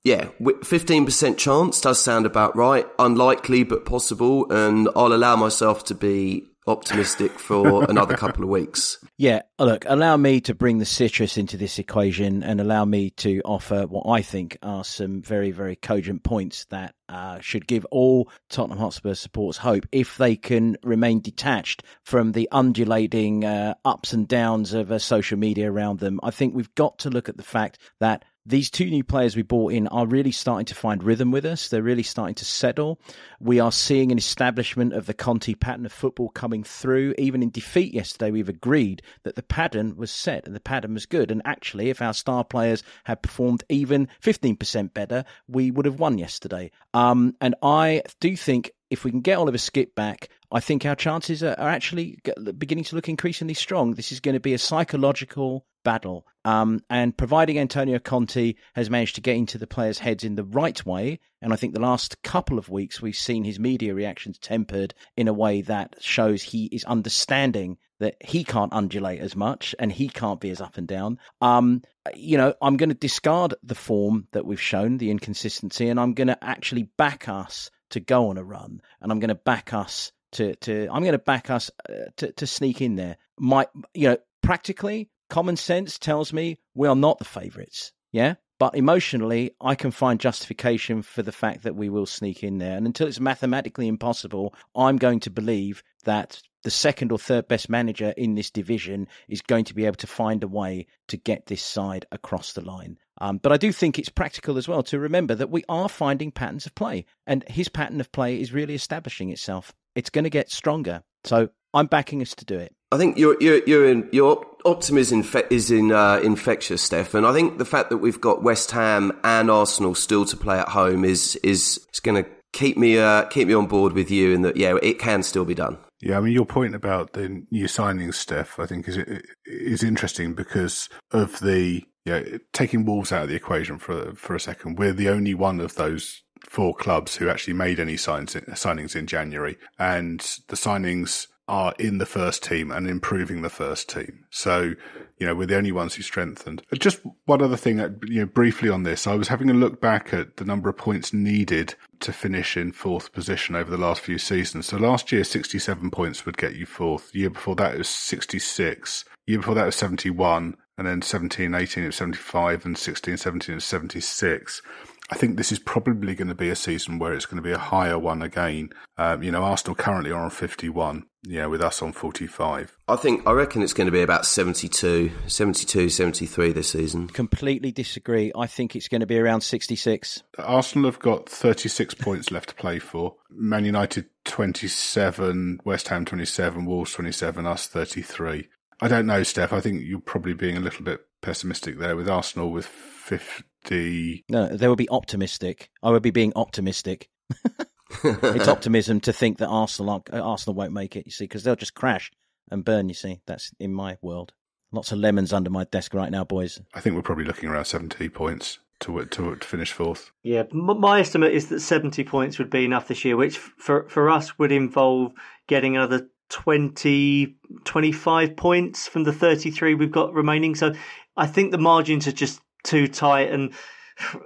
yeah, 15% chance does sound about right. Unlikely, but possible. And I'll allow myself to be optimistic for another couple of weeks. Yeah, look, allow me to bring the citrus into this equation and allow me to offer what I think are some very, very cogent points that uh, should give all Tottenham Hotspur supporters hope if they can remain detached from the undulating uh, ups and downs of uh, social media around them. I think we've got to look at the fact that these two new players we brought in are really starting to find rhythm with us. They're really starting to settle. We are seeing an establishment of the Conte pattern of football coming through. Even in defeat yesterday, we've agreed that the pattern was set and the pattern was good. And actually, if our star players had performed even 15% better, we would have won yesterday. Um, and I do think if we can get Oliver Skipp back, I think our chances are, are, actually beginning to look increasingly strong. This is going to be a psychological battle. Um, and providing Antonio Conte has managed to get into the players' heads in the right way, and I think the last couple of weeks we've seen his media reactions tempered in a way that shows he is understanding that he can't undulate as much and he can't be as up and down. Um, you know, I'm going to discard the form that we've shown, the inconsistency, and I'm going to actually back us to go on a run, and I'm going to back us to to I'm going to back us uh, to to sneak in there. My you know practically common sense tells me we are not the favourites. Yeah. But emotionally, I can find justification for the fact that we will sneak in there. And until it's mathematically impossible, I'm going to believe that the second or third best manager in this division is going to be able to find a way to get this side across the line. Um, but I do think it's practical as well to remember that we are finding patterns of play, and his pattern of play is really establishing itself. It's going to get stronger. So I'm backing us to do it. I think your your your in, your optimism is in uh, infectious, Steff, and I think the fact that we've got West Ham and Arsenal still to play at home is is, is going to keep me uh, keep me on board with you, and that yeah, it can still be done. Yeah, I mean your point about the new signings, Steff, I think is is interesting because of the yeah, taking Wolves out of the equation for for a second, we're the only one of those four clubs who actually made any signs, signings in January, and the signings are in the first team and improving the first team. So, you know, we're the only ones who strengthened. Just one other thing, uh, you know, briefly on this, I was having a look back at the number of points needed to finish in fourth position over the last few seasons. So last year, 67 points would get you fourth. The year before that, it was 66. The year before that, was 71 and then 17, 18 it was 75 and 16, 17 it was 76. I think this is probably going to be a season where it's going to be a higher one again. Um, you know, Arsenal currently are on 51, you know, with us on 45. I think, I reckon it's going to be about 72, 72, 73 this season. Completely disagree. I think it's going to be around 66. Arsenal have got 36 points left to play for. Man United 27, West Ham 27, Wolves 27, us 33. I don't know, Steff. I think you're probably being a little bit pessimistic there with Arsenal with 50. No, they would be optimistic. I would be being optimistic. it's optimism to think that Arsenal aren't- uh, Arsenal won't make it. You see, because they'll just crash and burn. You see, that's in my world. Lots of lemons under my desk right now, boys. I think we're probably looking around 70 points to to, to finish fourth. Yeah, m- my estimate is that 70 points would be enough this year, which for, for us would involve getting another 20, 25 points from the 33 we've got remaining. So I think the margins are just too tight, and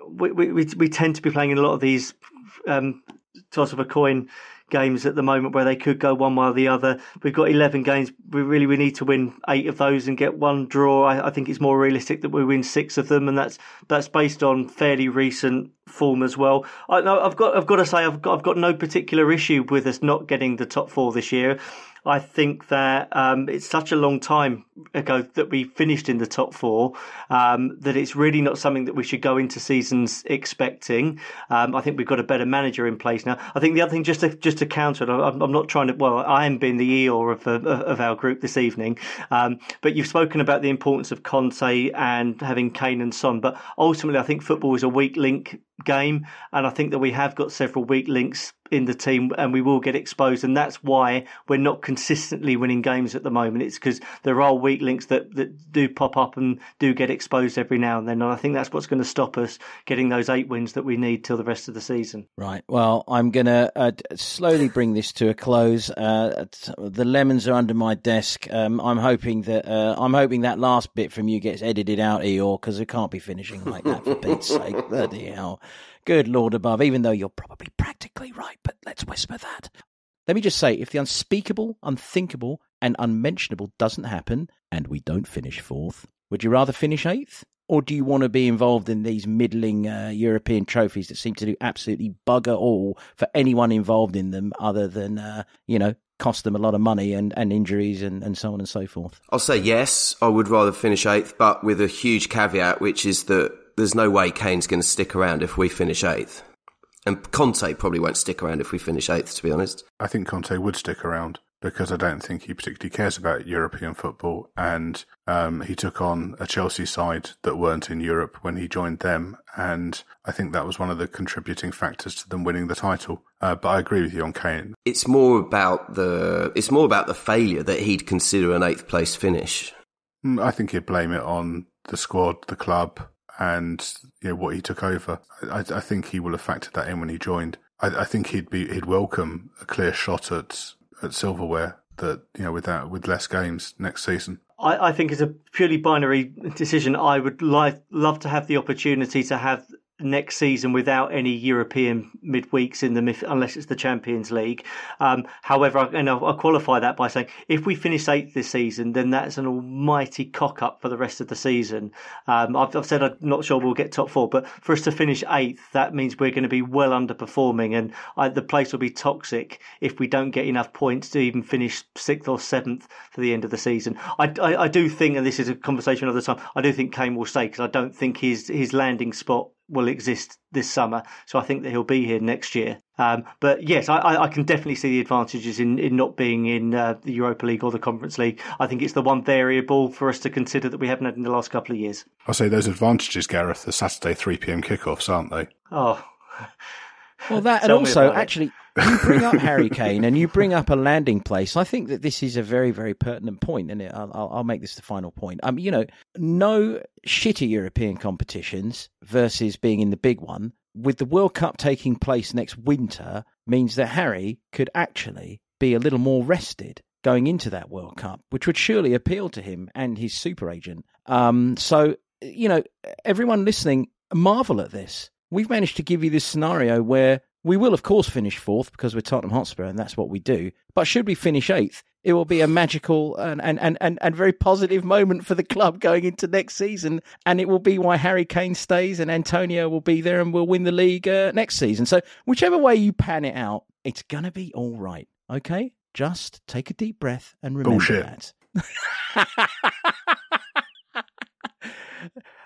we, we, we, tend to be playing in a lot of these um, toss of a coin games at the moment where they could go one way or the other. We've got 11 games. We really we need to win eight of those and get one draw. I, I think it's more realistic that we win six of them, and that's that's based on fairly recent form as well. I, I've got I've got to say I've got I've got no particular issue with us not getting the top four this year. I think that um, it's such a long time ago that we finished in the top four um, that it's really not something that we should go into seasons expecting. Um, I think we've got a better manager in place now. I think the other thing, just to just to counter it, I'm, I'm not trying to. Well, I am being the Eeyore of uh, of our group this evening, um, but you've spoken about the importance of Conte and having Kane and Son. But ultimately, I think football is a weak link game, and I think that we have got several weak links in the team and we will get exposed and that's why we're not consistently winning games at the moment it's because there are weak links that, that do pop up and do get exposed every now and then and I think that's what's going to stop us getting those eight wins that we need till the rest of the season Right. Well, I'm going to uh, slowly bring this to a close. Uh, the lemons are under my desk. Um, I'm hoping that uh, I'm hoping that last bit from you gets edited out, Eeyore, because it can't be finishing like that for Pete's sake. Bloody hell. Good Lord above, even though you're probably practically right, but let's whisper that. Let me just say if the unspeakable, unthinkable, and unmentionable doesn't happen, and we don't finish fourth, would you rather finish eighth? Or do you want to be involved in these middling uh, European trophies that seem to do absolutely bugger all for anyone involved in them other than, uh, you know, cost them a lot of money and, and injuries and, and so on and so forth? I'll say yes. I would rather finish eighth, but with a huge caveat, which is that there's no way Kane's going to stick around if we finish eighth. And Conte probably won't stick around if we finish eighth, to be honest. I think Conte would stick around because I don't think he particularly cares about European football. And um, he took on a Chelsea side that weren't in Europe when he joined them. And I think that was one of the contributing factors to them winning the title. Uh, but I agree with you on Kane. It's more about the it's more about the failure that he'd consider an eighth place finish. Mm, I think he'd blame it on the squad, the club, and you know what he took over. I, I think he will have factored that in when he joined. I, I think he'd be he'd welcome a clear shot at at silverware that you know without with less games next season. I, I think it's a purely binary decision. I would like love to have the opportunity to have next season without any European midweeks in them, if, unless it's the Champions League. Um, however, and I'll, I'll, qualify that by saying if we finish eighth this season, then that's an almighty cock up for the rest of the season. Um, I've, I've, said I'm not sure we'll get top four, but for us to finish eighth, that means we're going to be well underperforming, and I, the place will be toxic if we don't get enough points to even finish sixth or seventh for the end of the season. I, I, I do think, and this is a conversation another time, I do think Kane will stay because I don't think his his landing spot will exist this summer. So I think that he'll be here next year. Um, but yes, I, I, can definitely see the advantages in, in not being in uh, the Europa League or the Conference League. I think it's the one variable for us to consider that we haven't had in the last couple of years. I'll say those advantages, Gareth, the Saturday 3 p.m. kickoffs, aren't they? Oh. Well, that and also actually, you bring up Harry Kane and you bring up a landing place. I think that this is a very, very pertinent point, and I'll, I'll make this the final point. Um, you know, no shitty European competitions versus being in the big one. With the World Cup taking place next winter, means that Harry could actually be a little more rested going into that World Cup, which would surely appeal to him and his super agent. Um, so, you know, everyone listening, marvel at this. We've managed to give you this scenario where we will, of course, finish fourth because we're Tottenham Hotspur and that's what we do. But should we finish eighth, it will be a magical and, and, and, and, and very positive moment for the club going into next season. And it will be why Harry Kane stays and Antonio will be there and we'll win the league uh, next season. So, whichever way you pan it out, it's going to be all right. Okay? Just take a deep breath and remember Bullshit. that.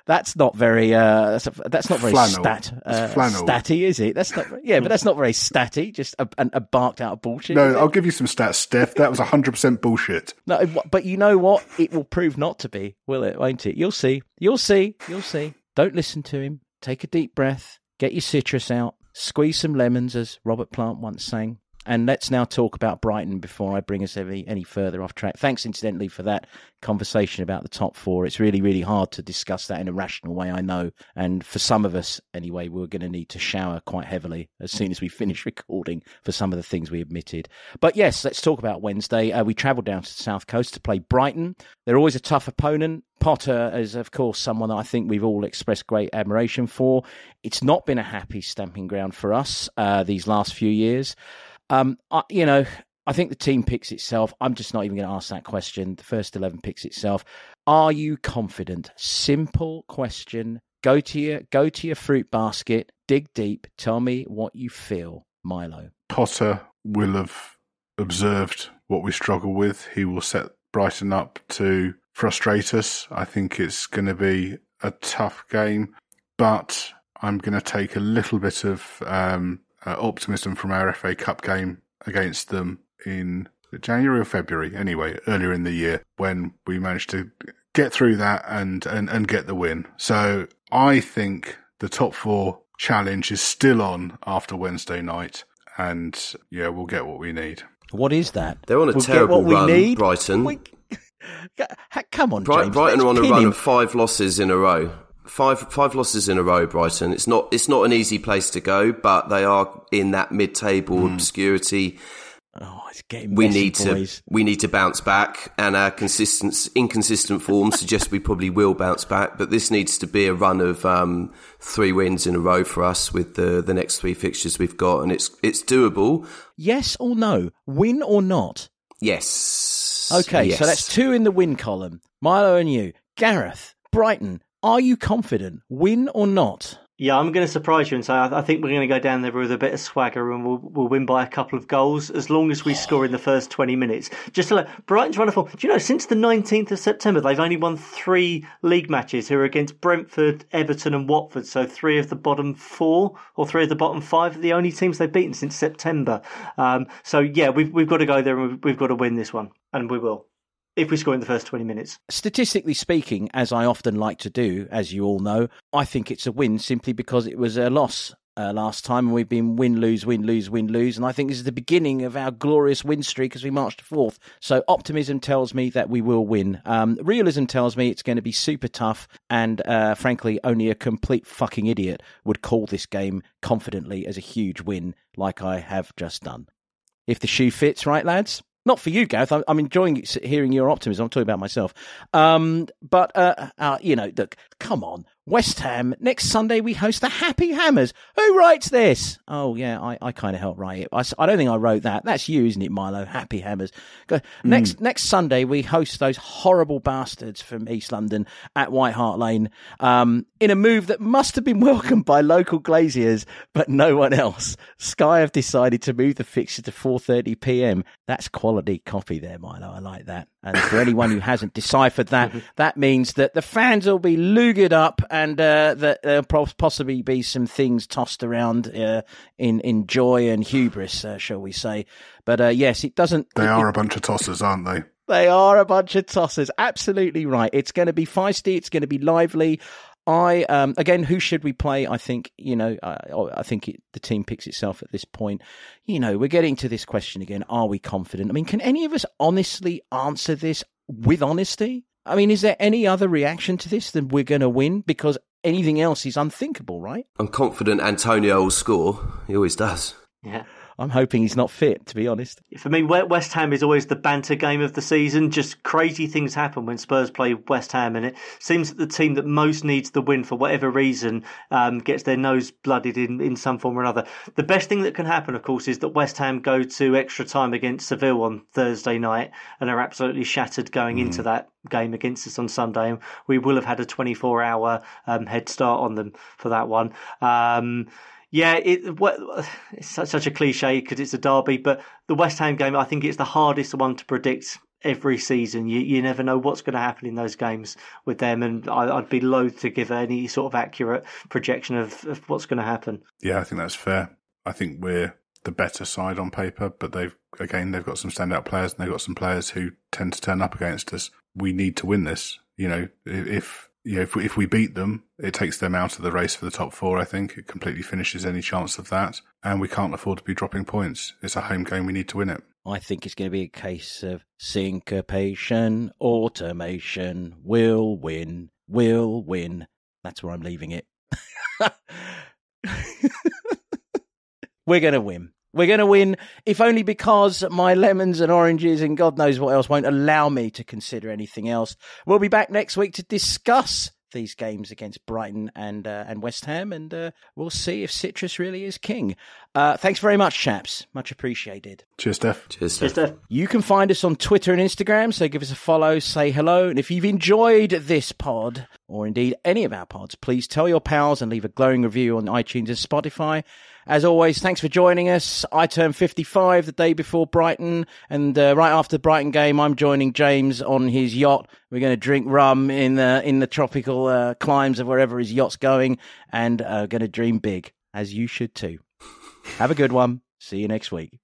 that's not very uh, that's, a, that's not very Flannel. stat uh, flannel. statty, is it? That's not yeah, but that's not very statty. Just a, a, a barked out bullshit. No. I'll give you some stats, Steff. That was 100% bullshit. No, but you know what? It will prove not to be, will it? Won't it? You'll see. You'll see. You'll see. Don't listen to him. take a deep breath, get your citrus out, squeeze some lemons, as Robert Plant once sang, and let's now talk about Brighton before I bring us any, any further off track. Thanks, incidentally, for that conversation about the top four. It's really, really hard to discuss that in a rational way, I know. And for some of us, anyway, we're going to need to shower quite heavily as soon as we finish recording for some of the things we admitted. But yes, let's talk about Wednesday. Uh, we travelled down to the South Coast to play Brighton. They're always a tough opponent. Potter is, of course, someone that I think we've all expressed great admiration for. It's not been a happy stamping ground for us uh, these last few years. Um, I, you know, I think the team picks itself. I'm just not even going to ask that question. The first 11 picks itself. Are you confident? Simple question. Go to your go to your fruit basket, dig deep, tell me what you feel, Milo. Potter will have observed what we struggle with. He will set Brighton up to frustrate us. I think it's going to be a tough game, but I'm going to take a little bit of um, uh, optimism from our FA Cup game against them in January or February, anyway, earlier in the year when we managed to get through that and, and, and get the win. So I think the top four challenge is still on after Wednesday night. And yeah, we'll get what we need. What is that? They're on a We'll terrible get what run, we need. Brighton. We- Come on, Bright, James. Brighton are on a run him. of five losses in a row. Five five losses in a row, Brighton. It's not it's not an easy place to go, but they are in that mid table obscurity. Oh, it's getting We messy, need to boys. we need to bounce back, and our consistent inconsistent form suggests we probably will bounce back. But this needs to be a run of um, three wins in a row for us with the the next three fixtures we've got, and it's it's doable. Yes or no? Win or not? Yes. Okay, Yes. so that's two in the win column. Milo and you. Gareth, Brighton, are you confident? Win or not? Yeah, I'm going to surprise you and say I, think we're going to go down there with a bit of swagger and we'll, we'll win by a couple of goals as long as we score in the first 20 minutes. Just to let Brighton's run of form. Do you know, since the 19th of September, they've only won three league matches who are against Brentford, Everton, and Watford. So three of the bottom four or three of the bottom five are the only teams they've beaten since September. Um, so yeah, we've, we've got to go there and we've, we've got to win this one. And we will. If we score in the first 20 minutes. Statistically speaking, as I often like to do, as you all know, I think it's a win simply because it was a loss uh, last time, and we've been win, lose, win, lose, win, lose. And I think this is the beginning of our glorious win streak as we march to fourth. So optimism tells me that we will win. Um, realism tells me it's going to be super tough, and uh, frankly, only a complete fucking idiot would call this game confidently as a huge win, like I have just done. If the shoe fits, right, lads? Not for you, Gareth. I'm, enjoying hearing your optimism. I'm talking about myself. Um, but, uh, uh, you know, look, come on. West Ham, next Sunday we host the Happy Hammers. Who writes this? Oh, yeah, I, I kind of helped write it. I don't think I wrote that. That's you, isn't it, Milo? Happy Hammers. Go, Next next Sunday we host those horrible bastards from East London at White Hart Lane um, in a move that must have been welcomed by local glaziers, but no one else. Sky have decided to move the fixture to 4:30 p.m. That's quality copy there, Milo. I like that. And for anyone who hasn't deciphered that, that means that the fans will be lugered up and uh, that there'll possibly be some things tossed around uh, in in joy and hubris, uh, shall we say? But uh, yes, it doesn't. They it- are a bunch of tossers, aren't they? they are a bunch of tossers. Absolutely right. It's going to be feisty. It's going to be lively. I um, again, who should we play? I think you know. I, I think it, the team picks itself at this point. You know, we're getting to this question again. Are we confident? I mean, can any of us honestly answer this with honesty? I mean, is there any other reaction to this than we're going to win? Because anything else is unthinkable, right? I'm confident Antonio will score. He always does. Yeah. I'm hoping he's not fit, to be honest. For me, West Ham is always the banter game of the season. Just crazy things happen when Spurs play West Ham, and it seems that the team that most needs the win for whatever reason um, gets their nose blooded in, in some form or another. The best thing that can happen, of course, is that West Ham go to extra time against Seville on Thursday night and are absolutely shattered going into that game against us on Sunday. And we will have had a 24 hour um, head start on them for that one. Um, yeah, it it's such, a cliche because it's a derby, but the West Ham game, I think it's the hardest one to predict every season. You you never know what's going to happen in those games with them, and I, I'd be loath to give any sort of accurate projection of, of what's going to happen. Yeah, I think that's fair. I think we're the better side on paper, but they've again they've got some standout players and they've got some players who tend to turn up against us. We need to win this. You know, if know, if we, if we beat them, it takes them out of the race for the top four. I think it completely finishes any chance of that, and we can't afford to be dropping points. It's a home game; we need to win it. I think it's going to be a case of syncopation, automation. We'll win. We'll win. That's where I'm leaving it. We're going to win. We're going to win, if only because my lemons and oranges and God knows what else won't allow me to consider anything else. We'll be back next week to discuss these games against Brighton and uh, and West Ham, and uh, we'll see if citrus really is king. Uh, thanks very much, chaps. Much appreciated. Cheers, Steff. Cheers, Cheers, Steff. Steff. You can find us on Twitter and Instagram, so give us a follow, say hello. And if you've enjoyed this pod, or indeed any of our pods, please tell your pals and leave a glowing review on iTunes and Spotify. As always, thanks for joining us. I turned 55 the day before Brighton, and uh, right after the Brighton game, I'm joining James on his yacht. We're going to drink rum in the in the tropical uh, climes of wherever his yacht's going, and uh, going to dream big, as you should too. Have a good one. See you next week.